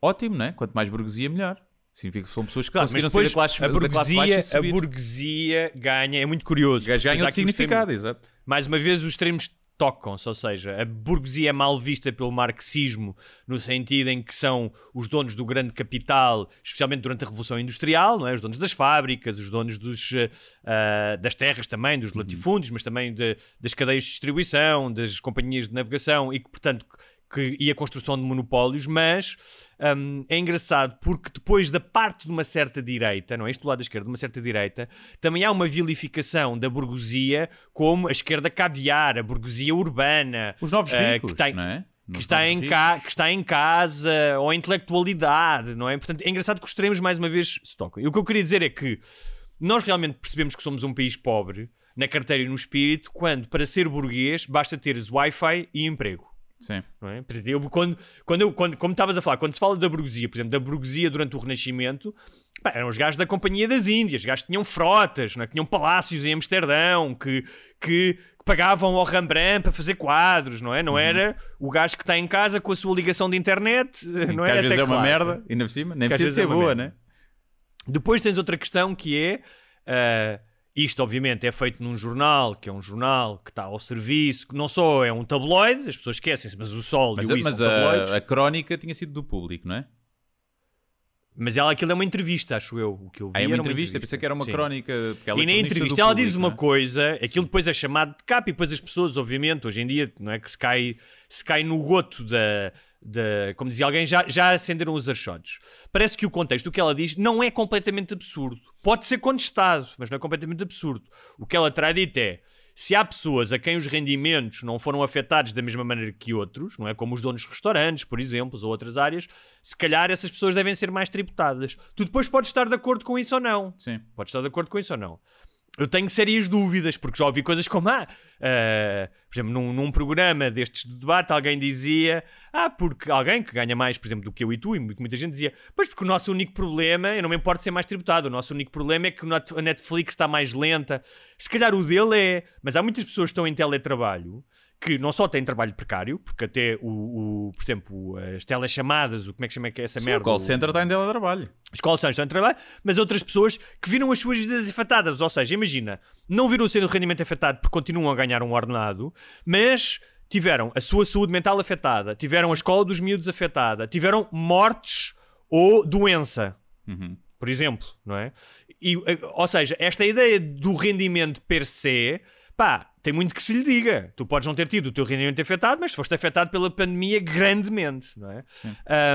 ótimo, né? Quanto mais burguesia, melhor. Significa que são pessoas que Claro, mas conseguiram sair depois da classe, a da burguesia, e a burguesia ganha, é muito curioso. Ganha os significado, exato. mais uma vez, os extremos tocam-se, ou seja, a burguesia é mal vista pelo marxismo no sentido em que são os donos do grande capital, especialmente durante a Revolução Industrial, não é? os donos das fábricas, os donos dos, ah, das terras também, dos latifúndios, mas também de- das cadeias de distribuição, das companhias de navegação e que, portanto, que, e a construção de monopólios, mas hum, é engraçado porque depois da parte de uma certa direita, não é? Este do lado da esquerda, de uma certa direita, também há uma vilificação da burguesia como a esquerda caviar, a burguesia urbana, Os novos eh, ricos, que está, em- não é? que está, em ca, que está em casa, ou a intelectualidade, não é? Portanto, é engraçado que os extremos, mais uma vez, se tocam. E o que eu queria dizer é que nós realmente percebemos que somos um país pobre, na carteira e no espírito, quando, para ser burguês, basta teres Wi-Fi e emprego. Sim. Não é? Eu, quando, quando eu, quando, como estavas a falar, quando se fala da burguesia, por exemplo, da burguesia durante o Renascimento, pá, eram os gajos da Companhia das Índias, os gajos que tinham frotas, não é? que tinham palácios em Amsterdão, que, que, pagavam ao Rembrandt para fazer quadros, não é? Não era o gajo que está em casa com a sua ligação de internet, não que era às vezes é uma teclado. merda, ainda por cima, nem Que precisa é ser boa, merda. né? Depois tens outra questão que é. ah, isto, obviamente, é feito num jornal, que é um jornal que está ao serviço, que não só é um tabloide, as pessoas esquecem-se, mas o Sol Mas, e o a, I mas são a, a crónica tinha sido do público, não é? Mas ela, aquilo é uma entrevista, acho eu. O que eu vi Ah, é uma era entrevista, pensei que era uma Sim. crónica. E é na entrevista ela público, diz uma é? coisa, aquilo depois é chamado de capa e depois as pessoas, obviamente, hoje em dia, não é que se cai, se cai no goto da, da como dizia alguém, já, já acenderam os archotes. Parece que o contexto do que ela diz não é completamente absurdo. Pode ser contestado, mas não é completamente absurdo. O que ela terá dito é, se há pessoas a quem os rendimentos não foram afetados da mesma maneira que outros, não é como os donos de restaurantes, por exemplo, ou outras áreas, se calhar essas pessoas devem ser mais tributadas. Tu depois podes estar de acordo com isso ou não. Sim. Pode estar de acordo com isso ou não? Eu tenho sérias dúvidas, porque já ouvi coisas como, ah, ah, por exemplo, num, num programa destes de debate, alguém dizia, ah, porque alguém que ganha mais, por exemplo, do que eu e tu, e mu- muita gente dizia, pois porque o nosso único problema, eu não me importo ser mais tributado, o nosso único problema é que a Netflix está mais lenta. Se calhar o dele é, mas há muitas pessoas que estão em teletrabalho que não só têm trabalho precário, porque até o, o por exemplo, as telechamadas, o como é que chama que é essa Sim, merda? o call O- center está em teletrabalho. as call centers estão em trabalho, mas outras pessoas que viram as suas vidas afetadas. Ou seja, imagina, não viram o seu rendimento afetado porque continuam a ganhar um ordenado, mas tiveram a sua saúde mental afetada, tiveram a escola dos miúdos afetada, tiveram mortes ou doença. Por exemplo, não é? E, eh, ou seja, esta ideia do rendimento per se, pá, tem muito que se lhe diga. Tu podes não ter tido o teu rendimento afetado, mas foste afetado pela pandemia grandemente, não é?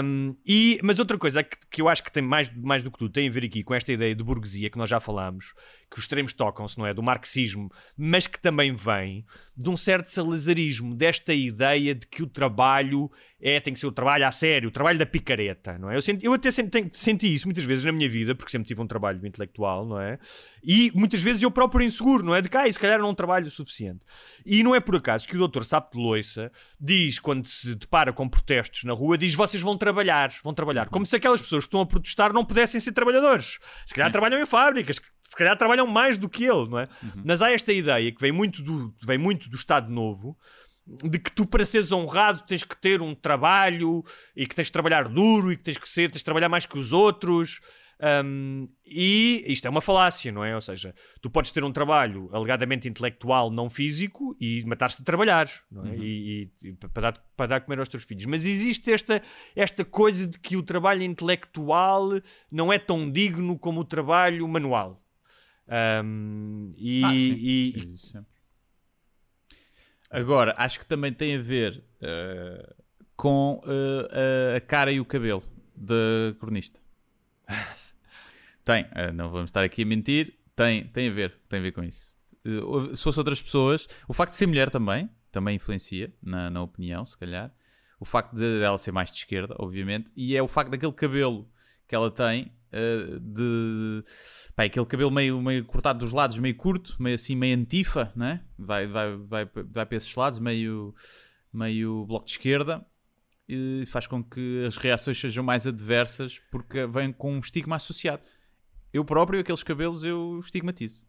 Um, e, mas outra coisa que, que eu acho que tem mais, mais do que tudo tem a ver aqui com esta ideia de burguesia que nós já falámos, que os extremos tocam-se, não é? Do marxismo, mas que também vem de um certo salazarismo, desta ideia de que o trabalho é, tem que ser o trabalho a sério, o trabalho da picareta, não é? Eu, senti, eu até sempre tenho- senti isso muitas vezes na minha vida, porque sempre tive um trabalho intelectual, não é? E muitas vezes eu próprio inseguro, não é? De cá, se calhar não trabalho o suficiente. E não é por acaso que o doutor Sapo de Loiça diz, quando se depara com protestos na rua, diz vocês vão trabalhar, vão trabalhar. Como se aquelas pessoas que estão a protestar não pudessem ser trabalhadores. Se calhar trabalham em fábricas, se calhar trabalham mais do que ele, não é? Mas há esta ideia que vem muito do, vem muito do Estado Novo, de que tu para seres honrado tens que ter um trabalho e que tens de trabalhar duro e que tens que ser, tens de trabalhar mais que os outros. Um, e isto é uma falácia, não é? Ou seja, tu podes ter um trabalho alegadamente intelectual, não físico, e matar-te de trabalhar, não é? E, e- e para, dar, para dar comer aos teus filhos. Mas existe esta, esta coisa de que o trabalho intelectual não é tão digno como o trabalho manual. Um, e, Ah, sim, e- sim. Agora, acho que também tem a ver eh, com eh, a- cara e o cabelo da cronista. tem, eh, não vamos estar aqui a mentir, tem, tem a ver, tem a ver com isso. Se fosse outras pessoas, o facto de ser mulher também, também influencia na, na opinião, se calhar. O facto de ela ser mais de esquerda, obviamente, e é o facto daquele cabelo que ela tem, eh, de pá, aquele cabelo meio, meio cortado dos lados, meio curto, meio assim, meio antifa, né? vai, vai, vai, vai para esses lados, meio, meio bloco de esquerda, e faz com que as reações sejam mais adversas porque vem com um estigma associado. Eu próprio, aqueles cabelos, eu estigmatizo.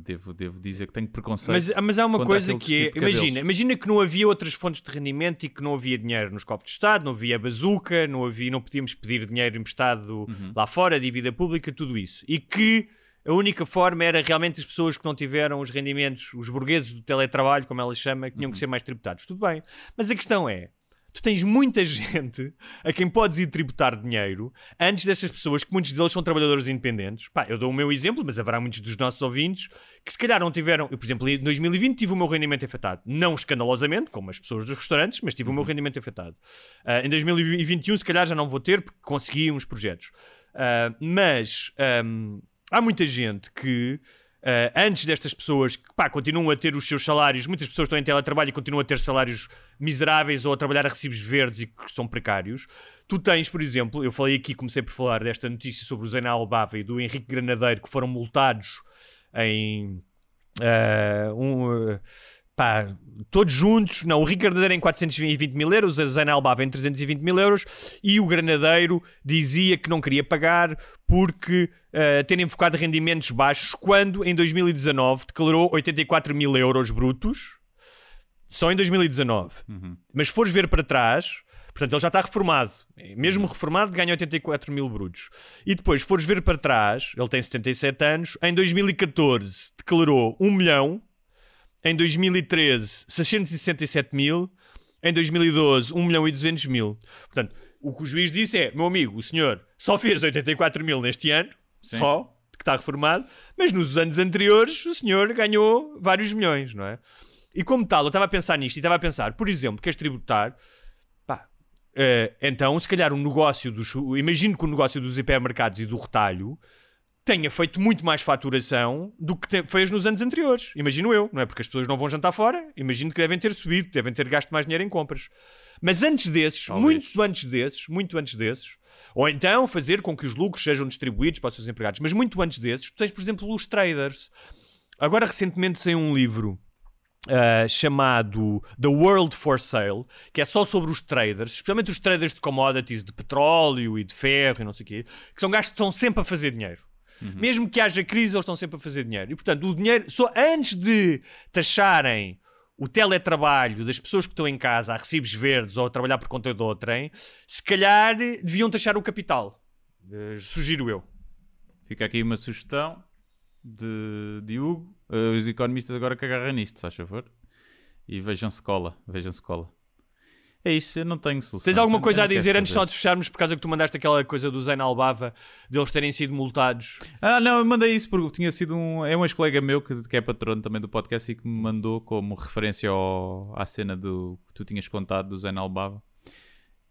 Devo, devo dizer que tenho preconceito. Mas, mas há uma coisa que é, tipo de cabelos. imagina, imagina que não havia outras fontes de rendimento e que não havia dinheiro nos cofres de Estado, não havia bazuca, não havia, não podíamos pedir dinheiro emprestado Uhum. lá fora, dívida pública, tudo isso. E que a única forma era realmente as pessoas que não tiveram os rendimentos, os burgueses do teletrabalho, como ela chama, que tinham Uhum. que ser mais tributados. Tudo bem. Mas a questão é, tu tens muita gente a quem podes ir tributar dinheiro antes dessas pessoas, que muitos deles são trabalhadores independentes. Pá, eu dou o meu exemplo, mas haverá muitos dos nossos ouvintes que se calhar não tiveram. Eu, por exemplo, em 2020 tive o meu rendimento afetado. Não escandalosamente, como as pessoas dos restaurantes, mas tive o meu rendimento afetado. Ah, em 2021, se calhar já não vou ter, porque consegui uns projetos. Ah, mas ahm, há muita gente que. Ah, antes destas pessoas que pá, continuam a ter os seus salários, muitas pessoas estão em teletrabalho e continuam a ter salários miseráveis ou a trabalhar a recibos verdes e que são precários. Tu tens, por exemplo, eu falei aqui, comecei por falar desta notícia sobre o Zena Albava e do Henrique Granadeiro que foram multados em ah, um, ah, pá, todos juntos. Não, o Henrique Granadeiro em 420 mil euros, a Zena Albava em 320 mil euros e o Granadeiro dizia que não queria pagar porque ah, terem focado rendimentos baixos quando em 2019 declarou 84 mil euros brutos. Só em 2019. Mas se fores ver para trás, portanto, ele já está reformado. Mesmo reformado, ganha 84 mil brutos. E depois, se fores ver para trás, ele tem 77 anos. Em 2014, declarou 1 milhão. Em 2013, 667 mil. Em 2012, 1 milhão e 200 mil. Portanto, o que o juiz disse é: meu amigo, o senhor só fez 84 mil neste ano, só, que está reformado, mas nos anos anteriores o senhor ganhou vários milhões, não é? E como tal, eu estava a pensar nisto e estava a pensar, por exemplo, queres tributar? Pá, eh, então, se calhar um negócio dos. Imagino que o negócio dos hipermercados e do retalho tenha feito muito mais faturação do que fez nos anos anteriores. Imagino eu, não é? Porque as pessoas não vão jantar fora. Imagino que devem ter subido, devem ter gasto mais dinheiro em compras. Mas antes desses, muito antes desses, muito antes desses, ou então fazer com que os lucros sejam distribuídos para os seus empregados, mas muito antes desses, tu tens, por exemplo, os traders. Agora, recentemente, saiu um livro uh, chamado The World for Sale, que é só sobre os traders, especialmente os traders de commodities, de petróleo e de ferro e não sei o quê, que são gajos que estão sempre a fazer dinheiro. Mesmo que haja crise, eles estão sempre a fazer dinheiro. E, portanto, o dinheiro, só antes de taxarem o teletrabalho das pessoas que estão em casa a recibos verdes ou a trabalhar por conta de outrem, se calhar deviam taxar o capital. Eh, sugiro eu. Fica aqui uma sugestão de, de Hugo. Uh, os economistas agora que agarram nisto, faz favor. E vejam-se cola. Vejam-se cola. É isso, eu não tenho solução. Tens alguma coisa a dizer antes de nós fecharmos por causa que tu mandaste aquela coisa do Zain Albava deles terem sido multados? Ah, não, eu mandei isso porque tinha sido um. É um ex-colega meu que, que é patrono também do podcast e que me mandou como referência ao, à cena do que tu tinhas contado do Zen Albava.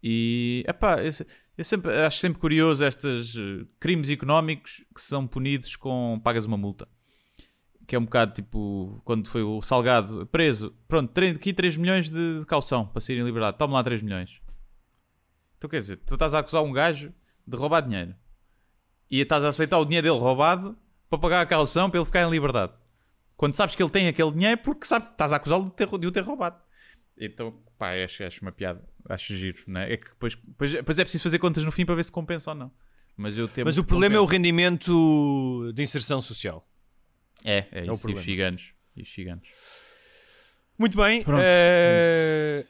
E, epá, eu, eu sempre, acho sempre curioso estes eh, crimes económicos que são punidos com pagas uma multa. Que é um bocado tipo quando foi o Salgado preso. Pronto, aqui 3 milhões de, de caução para sair em liberdade. Toma lá 3 milhões. Então quer dizer, tu estás a acusar um gajo de roubar dinheiro e estás a aceitar o dinheiro dele roubado para pagar a caução para ele ficar em liberdade. Quando sabes que ele tem aquele dinheiro porque sabe, estás a acusá-lo de, de o ter roubado. Então, pá, acho, acho uma piada. Acho giro, né? É que depois, depois, depois é preciso fazer contas no fim para ver se compensa ou não. Mas, Mas o problema é o compensa. rendimento de inserção social. É, é, o isso. e os gigantes. E os gigantes. Muito bem. Pronto, eh,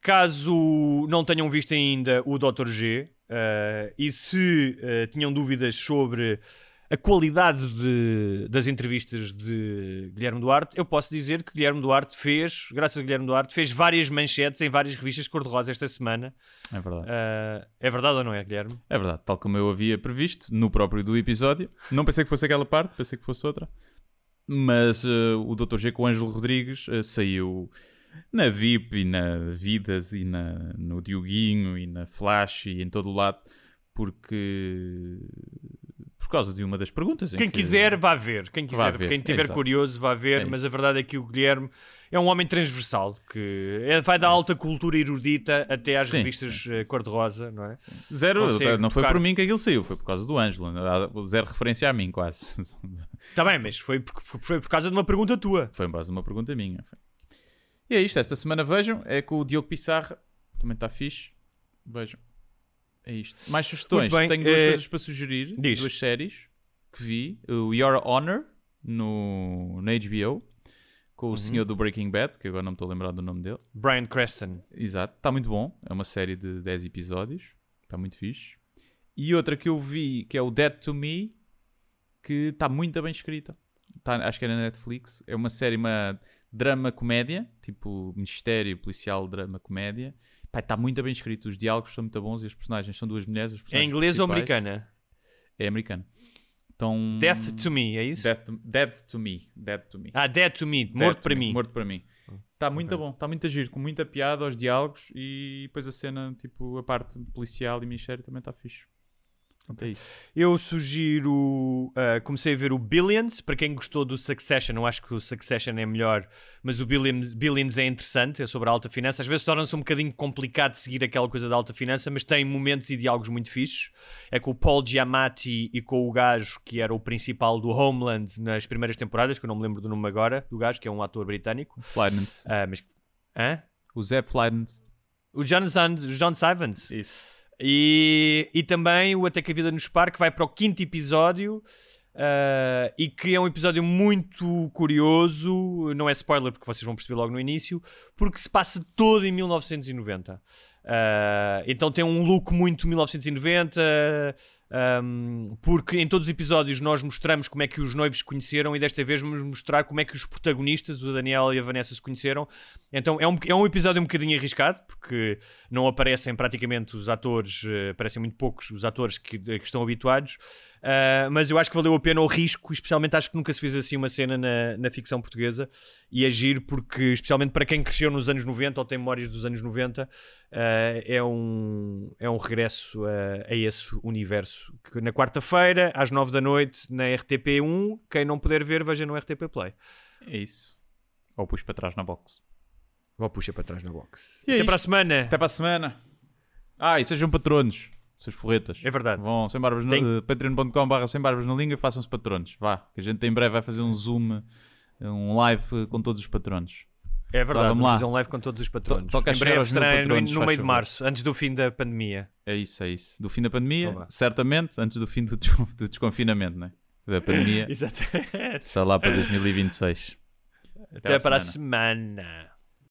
Caso não tenham visto ainda o Dr. G eh, e se eh, tinham dúvidas sobre a qualidade de- das entrevistas de Guilherme Duarte, eu posso dizer que Guilherme Duarte fez, graças a Guilherme Duarte, fez várias manchetes em várias revistas cor-de-rosa esta semana. É verdade. Ah, é verdade ou não é, Guilherme? É verdade, tal como eu havia previsto no próprio do episódio. Não pensei que fosse aquela parte, pensei que fosse outra. Mas eh, o Dr. G com o Ângelo Rodrigues eh, saiu na VIP e na Vidas e na, no Dioguinho e na Flash e em todo o lado porque por causa de uma das perguntas. em Quem que- quiser, vá ver. Quem quiser, ver, quem estiver exato. curioso, vá ver. É mas isso. a verdade é que o Guilherme é um homem transversal que é- vai da alta cultura erudita até às Sim, revistas sim, eh, cor-de-rosa, não é? Zero, Consegue não foi tocar- por mim que aquilo saiu, foi por causa do Ângelo. Zero referência a mim, quase. Está bem, mas foi por, foi por causa de uma pergunta tua. Foi em base a uma pergunta minha. E é isto, esta semana vejam, é com o Diogo Pissarra, também está fixe. Vejam. É isto. Mais sugestões. Tenho duas eh, coisas para sugerir. diz. Duas séries que vi. O Your Honor no, na HBO, com Uhum. o senhor do Breaking Bad, que agora não me estou a lembrar do nome dele. Brian Creston. Exato, está muito bom. É uma série de 10 episódios. Está muito fixe. E outra que eu vi, que é o Dead to Me, que está muito bem escrita. Tá, acho que é na Netflix. É uma série, uma drama-comédia, tipo mistério, policial, drama-comédia. Está muito bem escrito. Os diálogos são muito bons e os personagens são duas mulheres. É inglês ou americana? É americano. Então, Death to Me, é isso? Death to, Dead to Me. Dead to Me. Ah, Dead to Me, morto to para mim. Morto para mim. Está muito bom, está muito a giro, com muita piada aos diálogos e depois a cena, tipo, a parte policial e mistério também está fixe. Portanto, é isso. Eu sugiro. ah, comecei a ver o Billions. Para quem gostou do Succession, eu acho que o Succession é melhor, mas o Billions, Billions é interessante. É sobre a alta finança. Às vezes torna-se um bocadinho complicado seguir aquela coisa da alta finança, mas tem momentos e diálogos muito fixes. É com o Paul Giamatti e com o gajo que era o principal do Homeland nas primeiras temporadas, que eu não me lembro do nome agora, do gajo, que é um ator britânico. Flynant. Ah, mas. Hã? O Zé Flynant. O Jonathan, John Sivans. Isso. E, e também o Até que a Vida nos Pare, que vai para o quinto episódio ah, e que é um episódio muito curioso. Não é spoiler, porque vocês vão perceber logo no início, porque se passa todo em 1990. Ah, então tem um look muito 1990. Ahm, porque em todos os episódios nós mostramos como é que os noivos se conheceram e desta vez vamos mostrar como é que os protagonistas, o Daniel e a Vanessa, se conheceram. Então é um, é um episódio um bocadinho arriscado, porque não aparecem praticamente os atores, eh, aparecem muito poucos os atores que, que estão habituados, Ah, mas eu acho que valeu a pena o risco, especialmente acho que nunca se fez assim uma cena na, na ficção portuguesa e agir, porque especialmente para quem cresceu nos anos 90 ou tem memórias dos anos 90, ah, é, um, é um regresso a, a esse universo. Que na quarta-feira, às nove da noite, na RTP1, quem não puder ver, veja no RTP Play. É isso. Ou pus para trás na box. Ou puxa para trás na box. E é Até isto. para a semana. Até para a semana. Ah, e sejam patronos. Seus forretas. É verdade. Vão sem barbas Tem- no, uh, patreon.com barra sem barbas na língua e façam-se patronos. Vá, que a gente em breve vai fazer um zoom, um live uh, com todos os patronos. É verdade, vamos lá. fazer um live com todos os patronos. To- toca em breve será no, patronos, no meio de março, antes do fim da pandemia. É isso, é isso. Do fim da pandemia, Então certamente, antes do fim do, des- do desconfinamento, né? Da pandemia, Exatamente. está lá para 2026. Até, para a semana. semana.